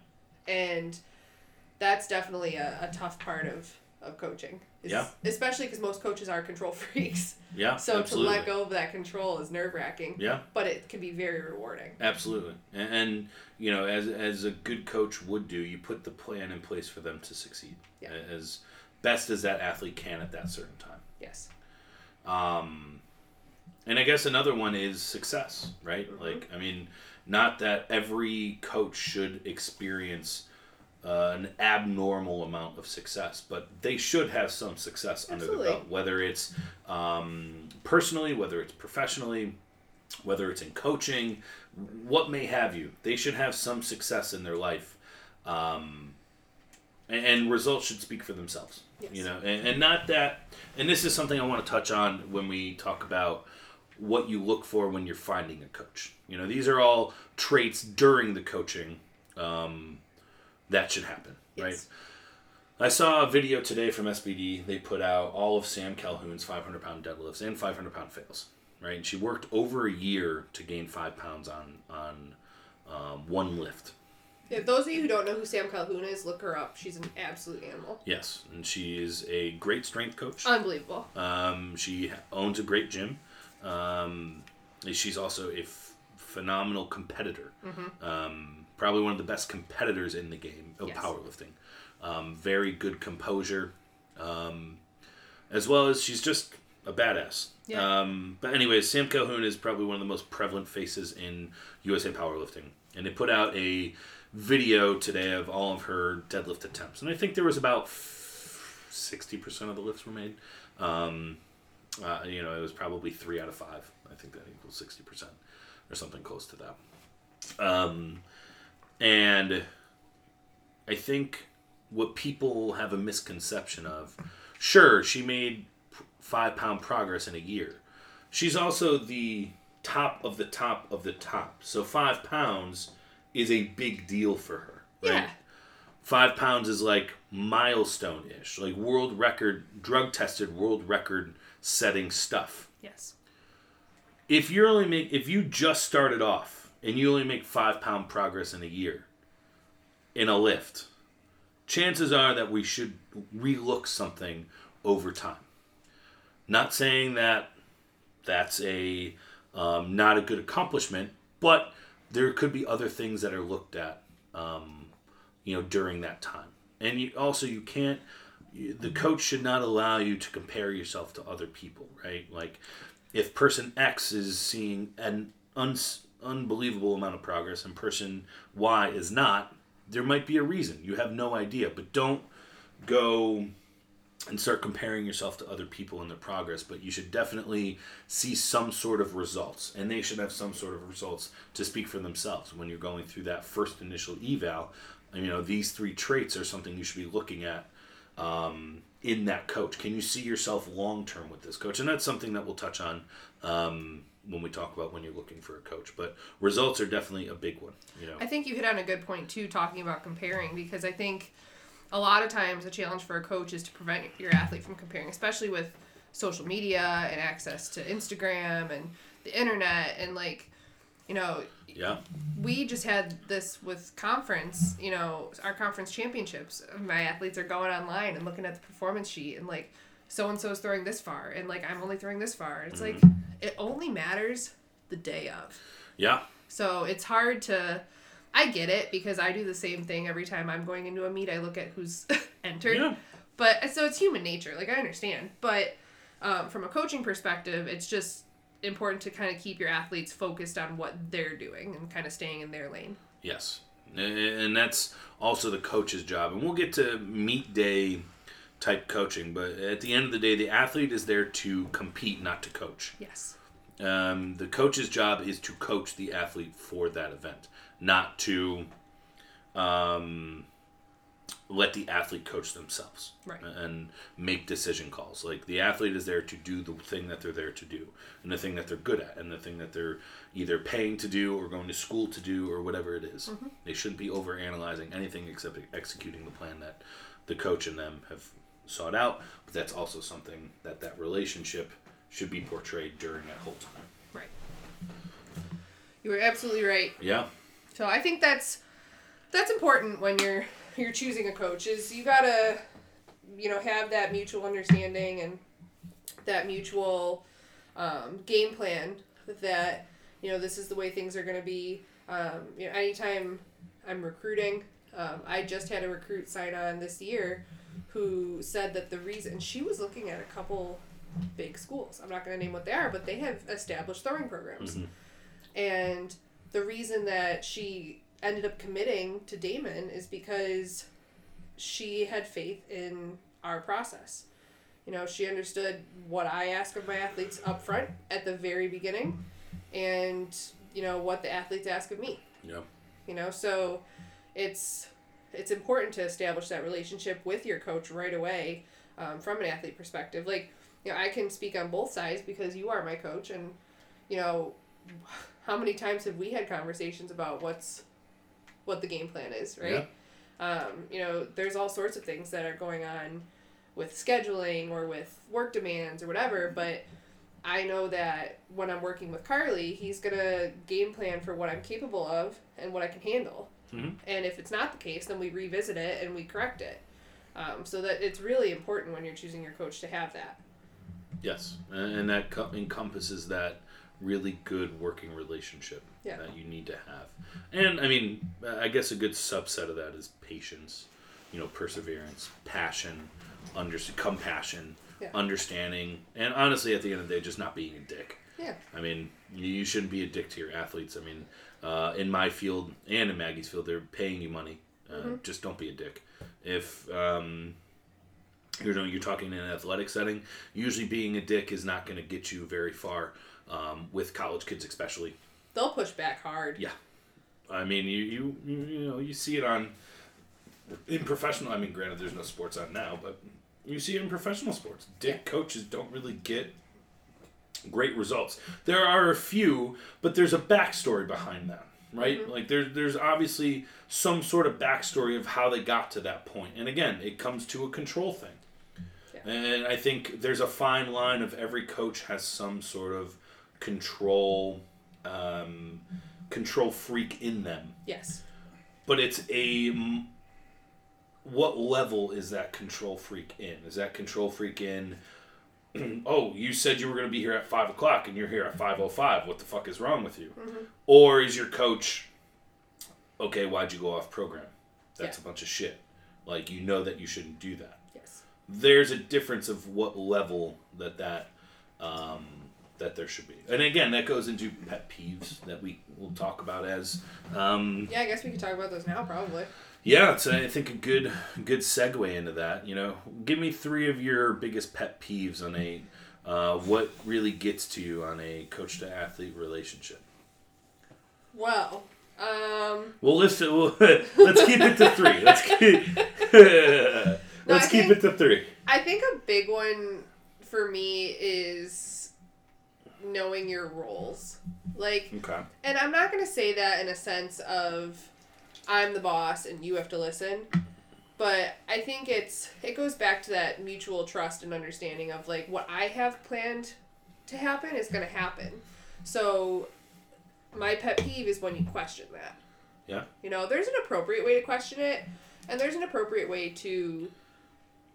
and that's definitely a, a tough part of of coaching is- Yeah. especially because most coaches are control (laughs) freaks Yeah. so absolutely. to let go of that control is nerve-wracking Yeah. but it can be very rewarding Absolutely, and, and you know, as as a good coach would do, you put the plan in place for them to succeed Yeah. as best as that athlete can at that certain time. yes Um, and I guess another one is success, right? Mhm. Like, I mean, not that every coach should experience uh, an abnormal amount of success, but they should have some success under Absolutely. the belt, whether it's um, personally, whether it's professionally, whether it's in coaching, what may have you. They should have some success in their life. Um, and, and results should speak for themselves. Yes. You know, and, and not that. And this is something I want to touch on when we talk about what you look for when you're finding a coach. You know, these are all traits during the coaching um, that should happen, right? I saw a video today from SBD. They put out all of Sam Calhoun's 500 pound deadlifts and 500 pound fails, right? And she worked over a year to gain five pounds on on um, one lift. if those of you who don't know who sam calhoun is look her up she's an absolute animal Yes, and she is a great strength coach. unbelievable Um, she owns a great gym. Um, she's also a f- phenomenal competitor. Um, probably one of the best competitors in the game of Yes. powerlifting. Um, very good composure, um, as well as she's just a badass. Yeah. Um, but anyways, Sam Calhoun is probably one of the most prevalent faces in USA powerlifting, and they put out a video today of all of her deadlift attempts, and I think there was about sixty percent of the lifts were made. Um, uh, you know, it was probably three out of five. I think that equals sixty percent, or something close to that. Um, and I think what people have a misconception of, sure, she made five pound progress in a year. She's also the top of the top of the top. So five pounds is a big deal for her. Right? yeah five pounds is like milestone ish, like world record, drug tested world record setting stuff. yes If you're only make, if you just started off and you only make five pound progress in a year in a lift, chances are that we should relook something over time. Not saying that that's a um, not a good accomplishment, but there could be other things that are looked at, um, you know, during that time. And you, also, you can't. The coach should not allow you to compare yourself to other people, right? Like, if person X is seeing an uns unbelievable amount of progress and person Y is not, there might be a reason. You have no idea, but don't go and start comparing yourself to other people and their progress, but you should definitely see some sort of results, and they should have some sort of results to speak for themselves when you're going through that first initial eval. You know, these three traits are something you should be looking at um, in that coach. Can you see yourself long term with this coach? And that's something that we'll touch on um, when we talk about when you're looking for a coach. But results are definitely a big one. You know, I think you hit on a good point too, talking about comparing, because I think a lot of times a challenge for a coach is to prevent your athlete from comparing, especially with social media and access to Instagram and the internet and like, you know, yeah, we just had this with conference, you know, our conference championships. My athletes are going online and looking at the performance sheet and like so and so is throwing this far and like I'm only throwing this far. It's like it only matters the day of. yeah, So it's hard to. I get it because I do the same thing every time I'm going into a meet. I look at who's (laughs) entered. yeah. But so it's human nature. Like I understand. But um, from a coaching perspective, it's just important to kind of keep your athletes focused on what they're doing and kind of staying in their lane. Yes, and that's also the coach's job. And we'll get to meet day type coaching, but at the end of the day, the athlete is there to compete, not to coach. Yes. Um, the coach's job is to coach the athlete for that event, not to um, let the athlete coach themselves Right. and make decision calls. Like the athlete is there to do the thing that they're there to do, and the thing that they're good at, and the thing that they're either paying to do or going to school to do or whatever it is. They shouldn't be over analyzing anything except executing the plan that the coach and them have sought out. But that's also something that that relationship should be portrayed during that whole time. Right. You were absolutely right. Yeah. So I think that's that's important when you're you're choosing a coach is you gotta you know have that mutual understanding and that mutual um, game plan that you know this is the way things are going to be um, you know anytime i'm recruiting um, i just had a recruit sign on this year who said that the reason she was looking at a couple big schools i'm not going to name what they are but they have established throwing programs Mhm. and the reason that she ended up committing to Daemen is because she had faith in our process. You know, she understood what I ask of my athletes up front at the very beginning and, you know, what the athletes ask of me. Yeah. You know, so it's it's important to establish that relationship with your coach right away um, from an athlete perspective. Like, you know, I can speak on both sides because you are my coach, and you know, how many times have we had conversations about what's what the game plan is, right? Um, you know, there's all sorts of things that are going on with scheduling or with work demands or whatever, but I know that when I'm working with Carly, he's gonna game plan for what I'm capable of and what I can handle. Mhm. And if it's not the case, then we revisit it and we correct it. Um, so that it's really important when you're choosing your coach to have that. Yes, and that co- encompasses that really good working relationship Yeah. that you need to have. And I mean, I guess a good subset of that is patience, you know, perseverance, passion, under compassion, Yeah. understanding, and honestly, at the end of the day, just not being a dick. Yeah. I mean, you shouldn't be a dick to your athletes. I mean, uh, in my field and in Maggie's field, they're paying you money. Uh, Just don't be a dick. If um, you're doing, you're talking in an athletic setting, usually being a dick is not going to get you very far um, with college kids, especially. They'll push back hard. Yeah. I mean, you, you you you know you see it on in professional. I mean, granted, there's no sports on now, but you see it in professional sports. Dick coaches don't really get great results. There are a few, but there's a backstory behind them, right? Like there's there's obviously some sort of backstory of how they got to that point. And again, it comes to a control thing. Yeah. And I think there's a fine line of every coach has some sort of control um, control freak in them. Yes. But it's a what level is that control freak in? Is that control freak in (clears throat) oh, you said you were going to be here at five o'clock and you're here at five o five. What the fuck is wrong with you? Or is your coach, okay, why'd you go off program? That's Yeah. a bunch of shit. Like you know that you shouldn't do that. Yes. There's a difference of what level that that um, that there should be. And again, that goes into pet peeves that we will talk about as. Um, Yeah, I guess we could talk about those now, probably. Yeah, it's I think a good good segue into that. You know, give me three of your biggest pet peeves on a uh, what really gets to you on a coach to athlete relationship. Well, um, Well, listen. We'll, (laughs) let's keep it to three. Let's keep. (laughs) (laughs) let's I keep think- it to three. I think a big one for me is knowing your roles. Like, Okay. and I'm not going to say that in a sense of I'm the boss and you have to listen, but I think it's it goes back to that mutual trust and understanding of like what I have planned to happen is going to happen. So my pet peeve is when you question that. Yeah. You know, there's an appropriate way to question it and there's an appropriate way to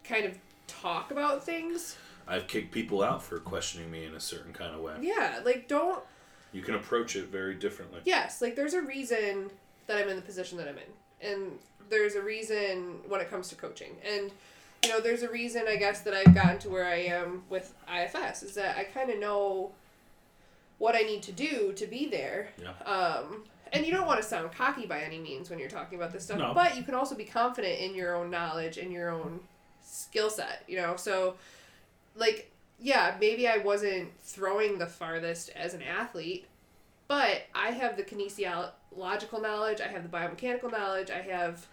kind of talk about things. I've kicked people out for questioning me in a certain kind of way. Yeah, like don't You can approach it very differently. yes, like there's a reason that I'm in the position that I'm in. And there's a reason when it comes to coaching. And you know, there's a reason I guess that I've gotten to where I am with IFS is that I kind of know what I need to do to be there. Yeah. Um and you don't want to sound cocky by any means when you're talking about this stuff, No. but you can also be confident in your own knowledge and your own skill set, you know. So like yeah, maybe I wasn't throwing the farthest as an athlete, but I have the kinesiological knowledge, I have the biomechanical knowledge, I have,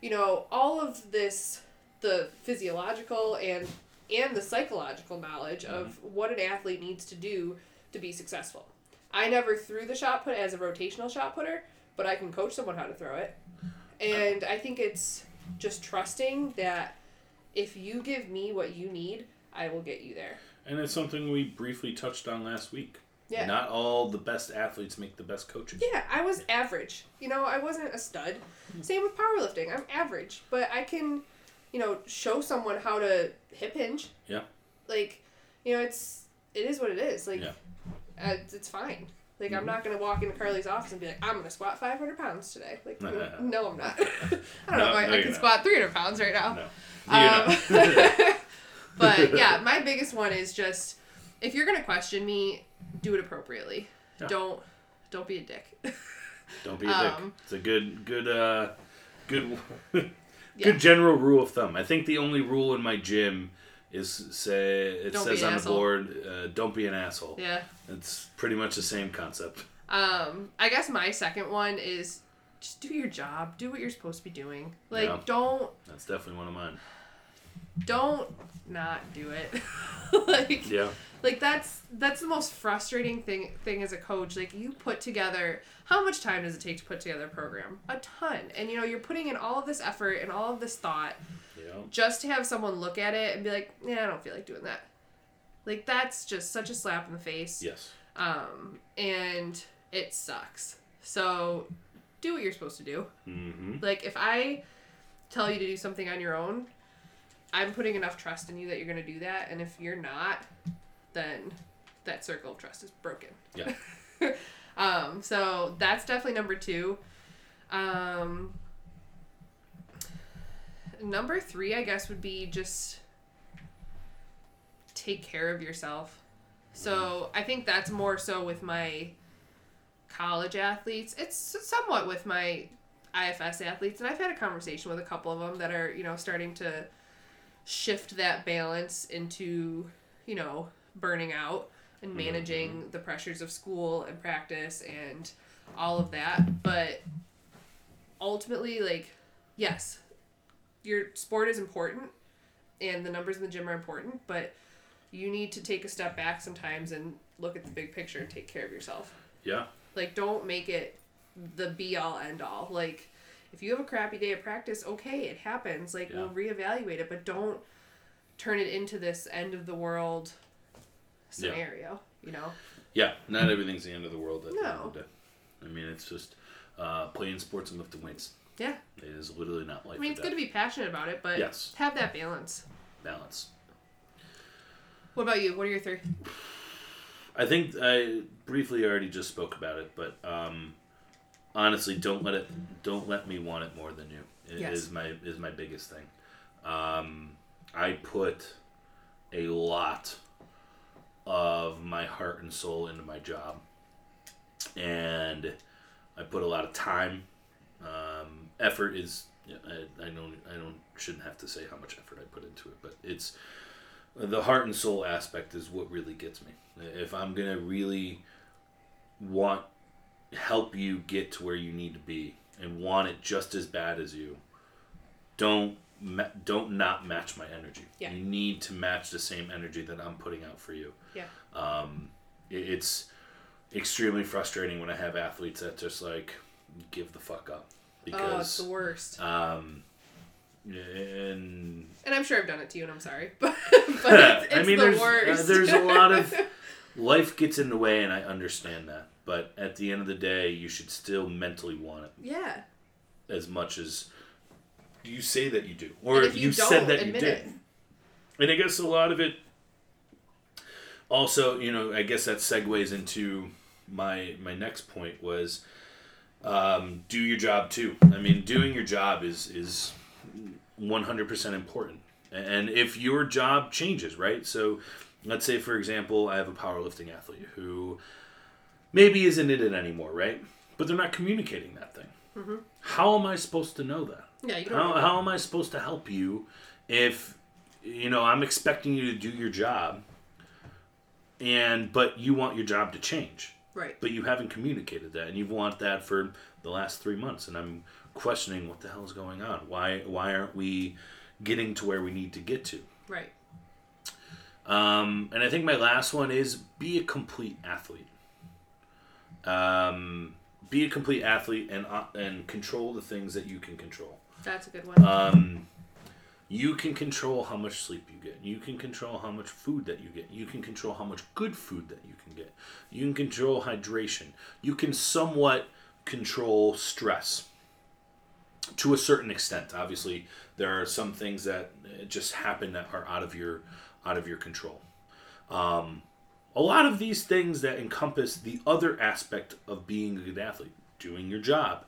you know, all of this, the physiological and and the psychological knowledge of mm-hmm. what an athlete needs to do to be successful. I never threw the shot put as a rotational shot putter, but I can coach someone how to throw it. And I think it's just trusting that if you give me what you need, I will get you there. And it's something we briefly touched on last week. Yeah. Not all the best athletes make the best coaches. Yeah, I was average. You know, I wasn't a stud. Same with powerlifting. I'm average, but I can, you know, show someone how to hip hinge. Yeah. Like, you know, it's it is what it is. Like, Yeah. uh, it's, fine. Like, I'm not gonna walk into Carly's office and be like, I'm gonna squat 500 pounds today. Like, (laughs) no, I'm not. (laughs) I don't (laughs) No, know if no, I can not. squat 300 pounds right now. No. Um, but yeah, my biggest one is just if you're gonna question me, do it appropriately. Yeah. Don't don't be a dick. (laughs) Don't be a dick. um, It's a good, good, uh, good, (laughs) Yeah. good general rule of thumb. I think the only rule in my gym is say it Don't says an on the board, uh, "Don't be an asshole." yeah. It's pretty much the same concept. Um, I guess my second one is just do your job. Do what you're supposed to be doing. Like Yeah. don't That's definitely one of mine. don't not do it. (laughs) like Yeah. Like that's that's the most frustrating thing thing as a coach. Like you put together how much time does it take to put together a program? A ton. And you know you're putting in all of this effort and all of this thought Yeah. just to have someone look at it and be like yeah i don't feel like doing that. Like that's just such a slap in the face. Yes. um and it sucks. So do what you're supposed to do. Mm-hmm. like if i tell you to do something on your own i'm putting enough trust in you that you're going to do that. And if you're not then that circle of trust is broken. Yeah. (laughs) um so that's definitely number two. Um number three i guess would be just take care of yourself. So i think that's more so with my college athletes. It's somewhat with my ifs athletes and i've had a conversation with a couple of them that are you know starting to shift that balance into you know burning out and mm-hmm, managing mm-hmm. the pressures of school and practice and all of that. But ultimately like yes your sport is important and the numbers in the gym are important but you need to take a step back sometimes and look at the big picture and take care of yourself. Yeah. like don't make it the be all end all like if you have a crappy day of practice okay it happens. Like Yeah. we'll reevaluate it but don't turn it into this end of the world Yeah. scenario you know Yeah. Not everything's the end of the world at the end No. of the day. I mean, it's just uh, playing sports and lifting weights. yeah It is literally not like i mean it's good to be passionate about it but Yes. have that balance balance. What about you? What are your three? I think I briefly already just spoke about it, but um, honestly, don't let it don't let me want it more than you. It Yes. is my is my biggest thing. Um, I put a lot of my heart and soul into my job, and I put a lot of time. Um, effort is I, I don't I don't shouldn't have to say how much effort I put into it, but it's the heart and soul aspect is what really gets me. If I'm gonna really want help you get to where you need to be and want it just as bad as you, don't ma- don't not match my energy. Yeah. You need to match the same energy that I'm putting out for you. Yeah. Um, it, it's extremely frustrating when I have athletes that just like give the fuck up oh, it's the worst. um, and And I'm sure I've done it to you, and I'm sorry, (laughs) but, (laughs) but it's, it's I mean, the there's worst. Uh, there's a lot of (laughs) life gets in the way, and I understand that. But at the end of the day, you should still mentally want it yeah. as much as you say that you do, or And if you, said don't that you did. it, And I guess a lot of it also, you know, I guess that segues into my my next point was um, do your job too. I mean, doing your job is is one hundred percent important. And if your job changes, right? So, let's say for example, I have a powerlifting athlete who maybe isn't in it anymore, right? But they're not communicating that thing. How am I supposed to know that? Yeah, you don't. How, how am I supposed to help you if you know I'm expecting you to do your job and but you want your job to change right. but you haven't communicated that and you want that for the last 3 months and I'm questioning what the hell is going on why why aren't we getting to where we need to get to Right. um, and I think my last one is be a complete athlete. Um, be a complete athlete and uh, and control the things that you can control. That's a good one. Um, you can control how much sleep you get. You can control how much food that you get. You can control how much good food that you can get. You can control hydration. You can somewhat control stress to a certain extent. Obviously, there are some things that uh, just happen that are out of your out of your control. Um, a lot of these things that encompass the other aspect of being a good athlete, doing your job,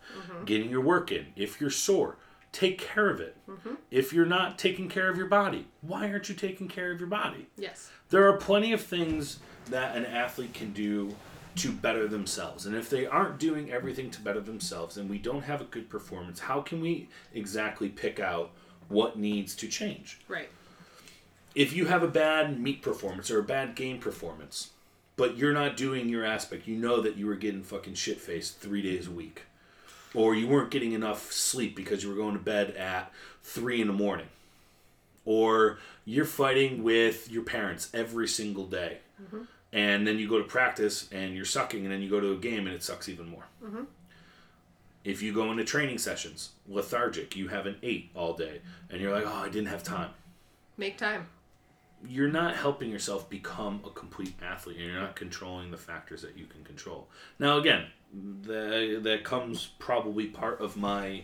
getting your work in. If you're sore, take care of it. Mm-hmm. If you're not taking care of your body, why aren't you taking care of your body? yes. There are plenty of things that an athlete can do to better themselves. And if they aren't doing everything to better themselves and we don't have a good performance, how can we exactly pick out what needs to change? Right. if you have a bad meet performance or a bad game performance, but you're not doing your aspect, you know that you were getting fucking shit faced three days a week, or you weren't getting enough sleep because you were going to bed at three in the morning, or you're fighting with your parents every single day, mm-hmm. and then you go to practice and you're sucking, and then you go to a game and it sucks even more. Mm-hmm. If you go into training sessions lethargic, you have an eight all day, and you're like, oh, I didn't have time. Make time. You're not helping yourself become a complete athlete and you're not controlling the factors that you can control. Now again that, that comes probably part of my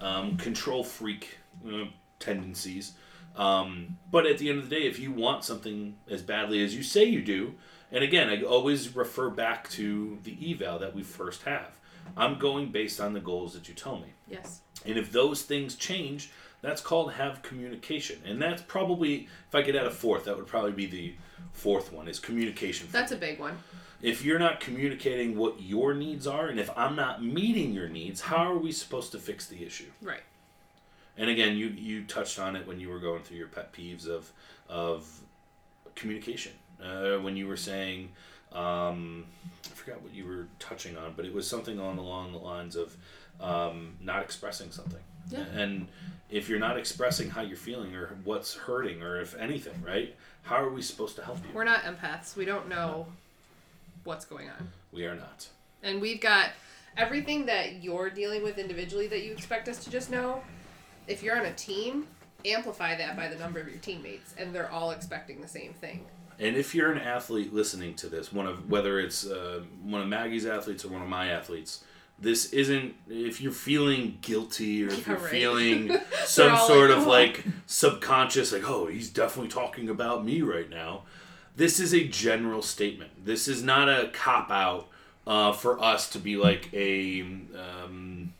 um, control freak uh, tendencies. Um, but at the end of the day if you want something as badly as you say you do and again i always refer back to the eval that we first have. I'm going based on the goals that you tell me. Yes. and if those things change, that's called have communication. And that's probably, if I could add a fourth, that would probably be the fourth one is communication. That's a big one. If you're not communicating what your needs are, and if I'm not meeting your needs, how are we supposed to fix the issue? Right. And again, you you touched on it when you were going through your pet peeves of of communication. Uh, when you were saying, um, I forgot what you were touching on, but it was something on along the lines of um, not expressing something. Yeah. And if you're not expressing how you're feeling or what's hurting or if anything, right? How are we supposed to help you? We're not empaths. We don't know what's going on. We are not. And we've got everything that you're dealing with individually that you expect us to just know. If you're on a team, amplify that by the number of your teammates, and they're all expecting the same thing. And if you're an athlete listening to this, one of whether it's uh, one of Maggie's athletes or one of my athletes, this isn't. If you're feeling guilty or if Yeah, you're right. feeling (laughs) some sort like, of "Oh." like subconscious, like oh, he's definitely talking about me right now. this is a general statement. This is not a cop out uh, for us to be like a um,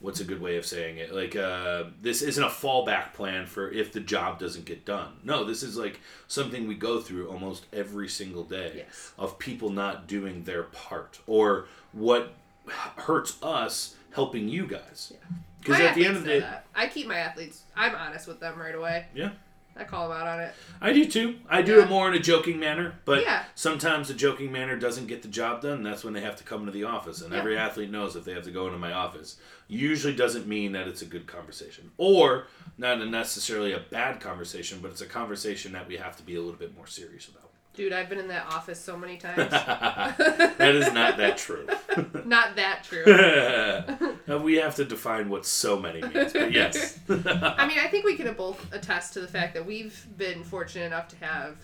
what's a good way of saying it? Like uh, this isn't a fallback plan for if the job doesn't get done. No, this is like something we go through almost every single day Yes. of people not doing their part or what hurts us helping you guys. Because My at the end of the day, that. I keep my athletes. I'm honest with them right away. yeah. I call them out on it. I do too. I do Yeah. it more in a joking manner, but Yeah. sometimes the joking manner doesn't get the job done. That's when they have to come into the office, and Yeah. every athlete knows if they have to go into my office. Usually doesn't mean that it's a good conversation, or not necessarily a bad conversation, but it's a conversation that we have to be a little bit more serious about. Dude, I've been in that office so many (laughs) times. that is not that true. (laughs) Not that true. (laughs) Uh, we have to define what so many means, but yes. I mean, I think we can both attest to the fact that we've been fortunate enough to have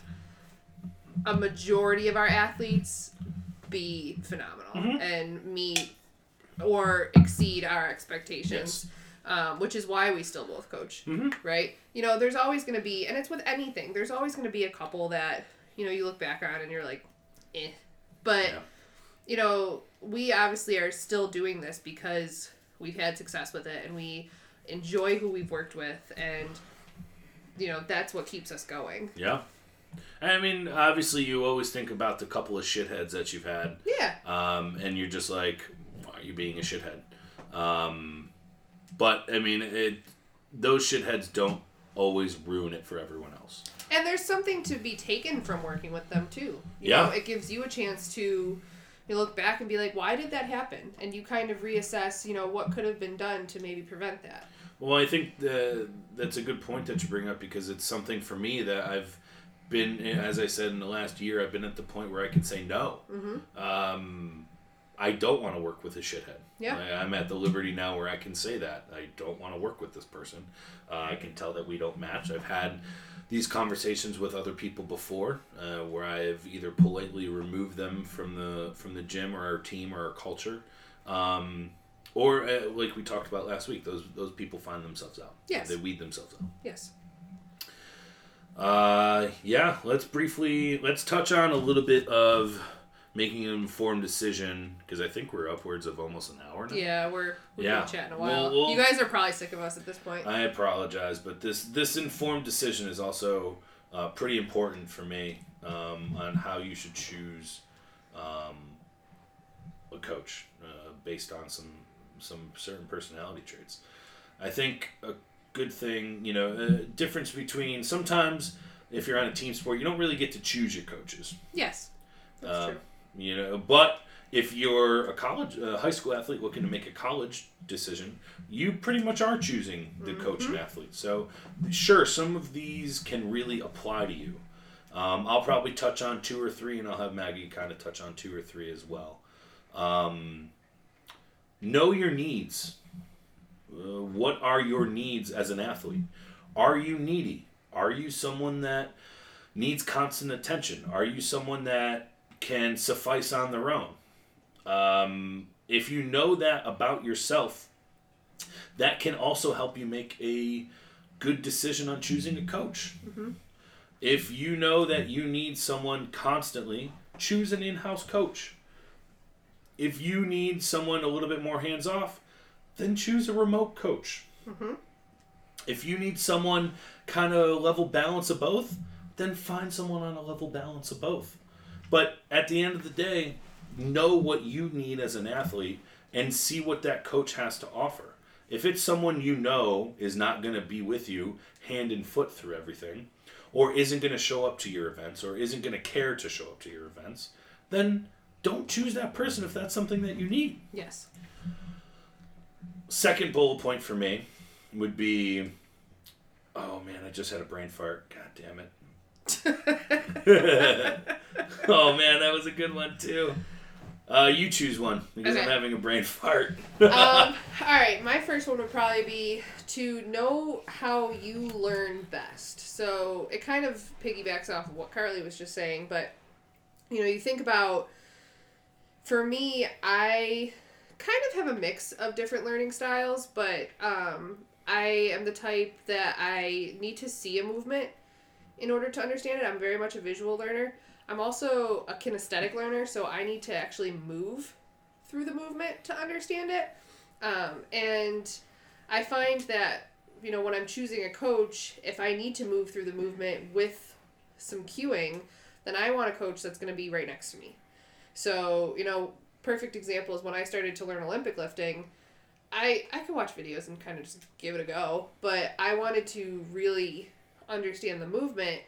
a majority of our athletes be phenomenal Mhm. and meet or exceed our expectations. Um, which is why we still both coach, Mhm. right? You know, there's always going to be, and it's with anything. There's always going to be a couple that you know you look back on and you're like, eh. But Yeah. you know, we obviously are still doing this because we've had success with it and we enjoy who we've worked with and you know, that's what keeps us going. Yeah. I mean, obviously, you always think about the couple of shitheads that you've had. Yeah. um, and you're just like, why are you being a shithead? Um, but I mean, it those shitheads don't always ruin it for everyone. And there's something to be taken from working with them too. You Yeah. know, it gives you a chance to you look back and be like, why did that happen? And you kind of reassess, you know, what could have been done to maybe prevent that. Well, I think the, that's a good point that you bring up because it's something for me that I've been, as I said in the last year, I've been at the point where I can say no. Mm-hmm. Um, I don't want to work with a shithead. Yeah. I, I'm at the liberty now where I can say that I don't want to work with this person. Uh, I can tell that we don't match. I've had these conversations with other people before, uh, where I've either politely removed them from the from the gym or our team or our culture, um, or uh, like we talked about last week, those those people find themselves out. Yes. They weed themselves out. Yes. Uh, yeah, let's briefly let's touch on a little bit of making an informed decision because I think we're upwards of almost an hour now. Yeah, we're we've Yeah. been chatting a We'll- while. we'll- you guys are probably sick of us at this point. I apologize, but this this informed decision is also uh, pretty important for me um, on how you should choose um, a coach uh, based on some some certain personality traits. I think a good thing, you know, a difference between sometimes if you're on a team sport, you don't really get to choose your coaches. yes. That's Uh, true. You know, but if you're a college, a high school athlete looking to make a college decision, you pretty much are choosing the coach and athlete. So, sure, some of these can really apply to you. Um, I'll probably touch on two or three, and I'll have Maggie kind of touch on two or three as well. Um, know your needs. Uh, what are your needs as an athlete? Are you needy? Are you someone that needs constant attention? Are you someone that can suffice on their own? Um, if you know that about yourself, that can also help you make a good decision on choosing a coach. If you know that you need someone constantly, choose an in house coach. If you need someone a little bit more hands off, then choose a remote coach. If you need someone kind of level balance of both, then find someone on a level balance of both. But at the end of the day, know what you need as an athlete and see what that coach has to offer. If it's someone you know is not going to be with you hand and foot through everything, or isn't going to show up to your events, or isn't going to care to show up to your events, then don't choose that person if that's something that you need. Yes. Second bullet point for me would be oh man, I just had a brain fart. God damn it. (laughs) oh man, that was a good one too. Uh, you choose one because I'm having a brain (laughs) fart. um, (laughs) all right, my first one would probably be to know how you learn best. So it kind of piggybacks off of what Carly was just saying, but you know, you think about for me, I kind of have a mix of different learning styles, but um, I am the type that I need to see a movement in order to understand it. I'm very much a visual learner. I'm also a kinesthetic learner, so I need to actually move through the movement to understand it. Um, and I find that, you know, when I'm choosing a coach, if I need to move through the movement with some cueing, then I want a coach that's going to be right next to me. So, you know, perfect example is when I started to learn Olympic lifting, I I could watch videos and kind of just give it a go, but I wanted to really understand the movement.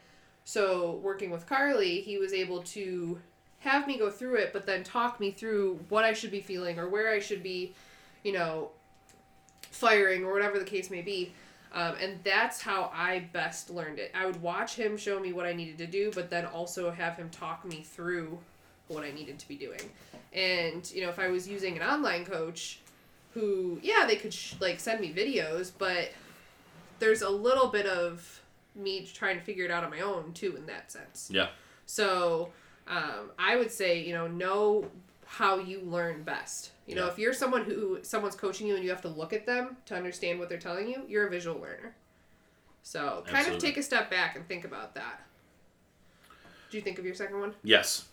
So, working with Carly, he was able to have me go through it, but then talk me through what I should be feeling or where I should be, you know, firing or whatever the case may be. Um, and that's how I best learned it. I would watch him show me what I needed to do, but then also have him talk me through what I needed to be doing. And, you know, if I was using an online coach who, yeah, they could sh- like send me videos, but there's a little bit of me trying to figure it out on my own too in that sense. Yeah. So um, I would say, you know, know how you learn best. You know, if you're someone who someone's coaching you and you have to look at them to understand what they're telling you, you're a visual learner. So kind Absolutely. of take a step back and think about that. Do you think of your second one? Yes.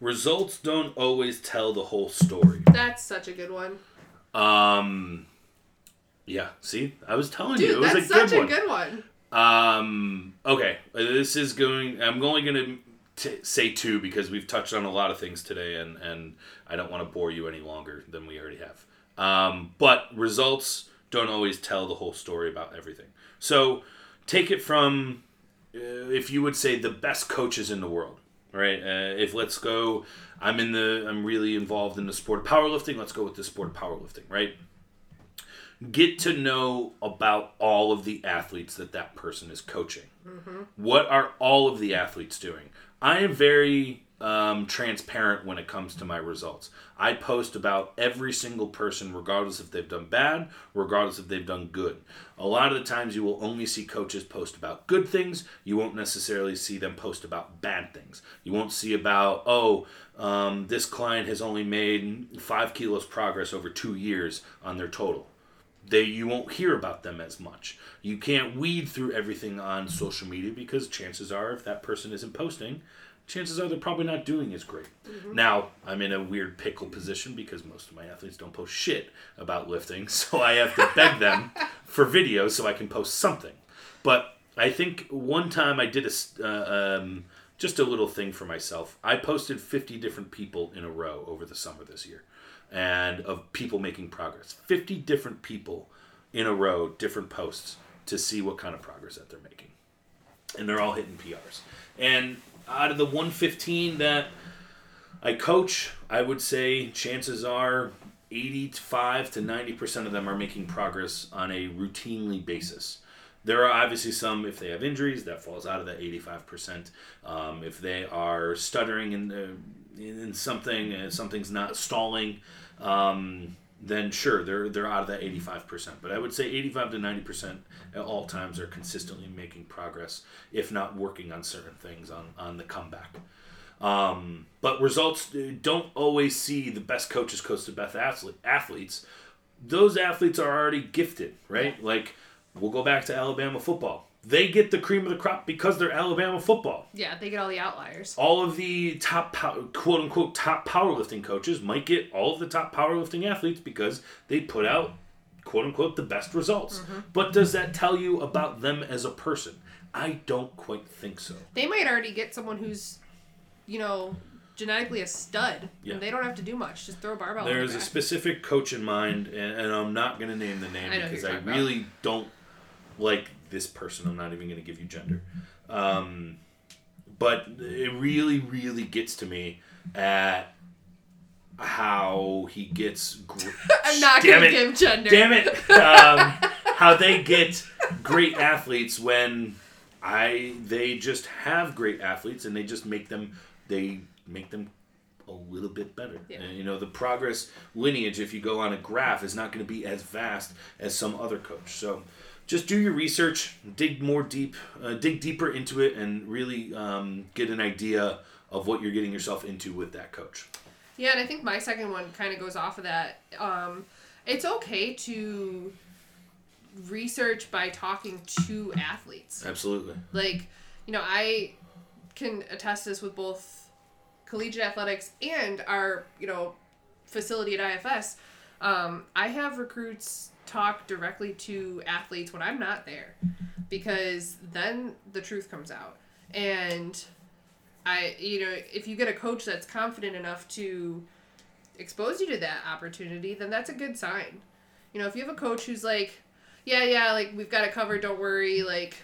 Results don't always tell the whole story. That's such a good one. Um. Yeah. See, I was telling Dude, you, it was that's a good such one. a good one. Um. Okay. This is going. I'm only gonna say two because we've touched on a lot of things today, and and I don't want to bore you any longer than we already have. Um. But results don't always tell the whole story about everything. So take it from, uh, if you would say the best coaches in the world, right? Uh, if let's go, I'm in the. I'm really involved in the sport of powerlifting. Let's go with the sport of powerlifting, right? Get to know about all of the athletes that that person is coaching. What are all of the athletes doing? I am very um, transparent when it comes to my results. I post about every single person, regardless if they've done bad, regardless if they've done good. A lot of the times, you will only see coaches post about good things. You won't necessarily see them post about bad things. You won't see about, oh, um, this client has only made five kilos progress over two years on their total they you won't hear about them as much. You can't weed through everything on social media because chances are if that person isn't posting, chances are they're probably not doing as great. Now, I'm in a weird pickle position because most of my athletes don't post shit about lifting, (laughs) so I have to beg them (laughs) for videos so I can post something. But I think one time I did a uh, um, just a little thing for myself. I posted 50 different people in a row over the summer this year and of people making progress. 50 different people in a row, different posts to see what kind of progress that they're making. And they're all hitting PRs. And out of the 115 that I coach, I would say chances are 85 to 90% of them are making progress on a routinely basis. There are obviously some, if they have injuries, that falls out of that 85%. Um, if they are stuttering in, uh, in something, and something's not stalling, um, then sure, they're, they're out of that 85%. But I would say 85 to 90% at all times are consistently making progress, if not working on certain things on, on the comeback. Um, but results uh, don't always see the best coaches coach the best athlete, athletes. Those athletes are already gifted, right? Like, we'll go back to Alabama football. They get the cream of the crop because they're Alabama football. Yeah, they get all the outliers. All of the top, quote unquote, top powerlifting coaches might get all of the top powerlifting athletes because they put out, quote unquote, the best results. Mm-hmm. But does that tell you about them as a person? I don't quite think so. They might already get someone who's, you know, genetically a stud. Yeah. And they don't have to do much. Just throw a barbell. There's a specific coach in mind, and, and I'm not going to name the name I because I talking about. really don't like this person. I'm not even going to give you gender. Um, but it really, really gets to me at how he gets. Gr- (laughs) I'm not gonna it. give gender. Damn it! Um, how they get great athletes when I they just have great athletes and they just make them they make them a little bit better. Yeah. And, you know the progress lineage if you go on a graph is not going to be as vast as some other coach. So just do your research, dig more deep, uh, dig deeper into it, and really um, get an idea of what you're getting yourself into with that coach. Yeah, and I think my second one kind of goes off of that. Um, it's okay to research by talking to athletes. Absolutely. Like, you know, I can attest this with both collegiate athletics and our you know facility at IFS. Um, I have recruits talk directly to athletes when I'm not there because then the truth comes out. And I, you know, if you get a coach that's confident enough to expose you to that opportunity, then that's a good sign. You know, if you have a coach who's like, yeah, yeah, like we've got it covered, don't worry, like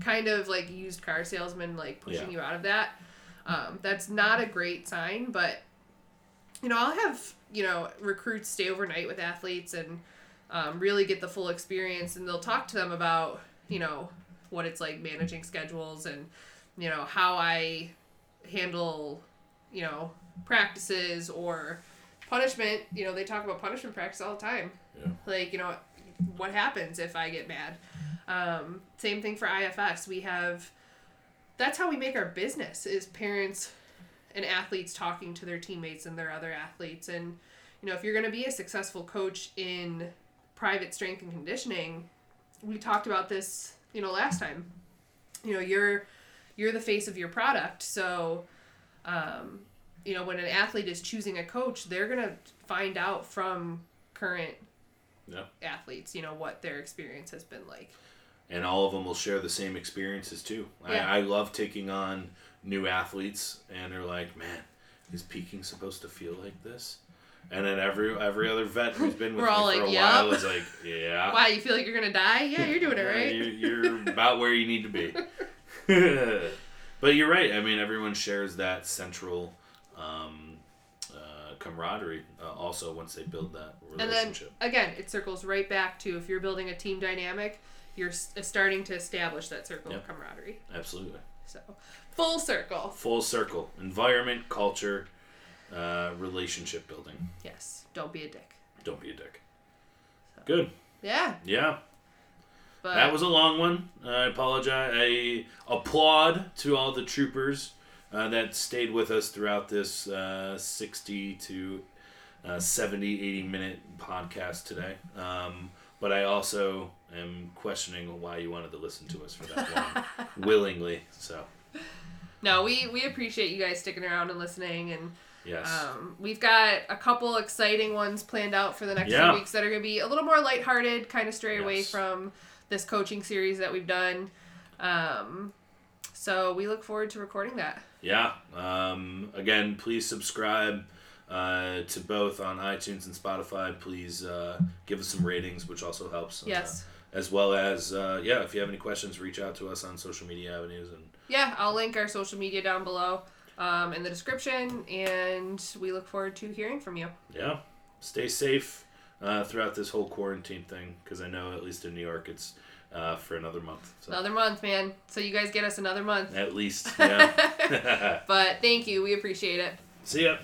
kind of like used car salesman, like pushing Yeah. you out of that, um, that's not a great sign. But, you know, I'll have, you know, recruits stay overnight with athletes and um, really get the full experience, and they'll talk to them about, you know, what it's like managing schedules and, you know, how I handle, you know, practices or punishment. You know, they talk about punishment practice all the time. Yeah. Like, you know, what happens if I get mad? Um, same thing for IFS. We have, that's how we make our business is parents and athletes talking to their teammates and their other athletes. And, you know, if you're going to be a successful coach in private strength and conditioning, we talked about this, you know, last time. You know, you're you're the face of your product. So, um, you know, when an athlete is choosing a coach, they're gonna find out from current Yeah. athletes, you know, what their experience has been like. and all of them will share the same experiences too. Yeah. I, I love taking on new athletes, and they're like, "Man, is peaking supposed to feel like this?" And then every every other vet who's been with me for like, a "Yep." while is like, "Yeah, Why you feel like you're gonna die? Yeah, you're doing (laughs) it right. You're, you're about where you need to be." (laughs) but you're right. I mean, everyone shares that central um, uh, camaraderie. Uh, also, once they build that relationship. And then again, it circles right back to if you're building a team dynamic, you're starting to establish that circle of camaraderie. Absolutely. So, full circle. Full circle. Environment, culture, uh, relationship building. Yes. Don't be a dick. Don't be a dick. Good. Yeah, Yeah. but That was a long one. I apologize. I applaud to all the troopers uh, that stayed with us throughout this uh, 60 to uh, 70, 80 minute podcast today. Um, but I also am questioning why you wanted to listen to us for that long (laughs) willingly. So, no, we we appreciate you guys sticking around and listening, and yes. um, we've got a couple exciting ones planned out for the next Yeah. few weeks that are gonna be a little more lighthearted, kind of stray away from this coaching series that we've done. Um, so we look forward to recording that. Yeah. Um, again, please subscribe uh, to both on iTunes and Spotify. Please uh, give us some ratings, which also helps. Yes. Uh, as well as, uh, yeah, if you have any questions, reach out to us on social media avenues. And Yeah, I'll link our social media down below um, in the description, and we look forward to hearing from you. yeah, stay safe uh, throughout this whole quarantine thing, because I know at least in New York it's uh, for another month. So Another month, man. So you guys get us another month. at least, (laughs) yeah. (laughs) But thank you. We appreciate it. See ya.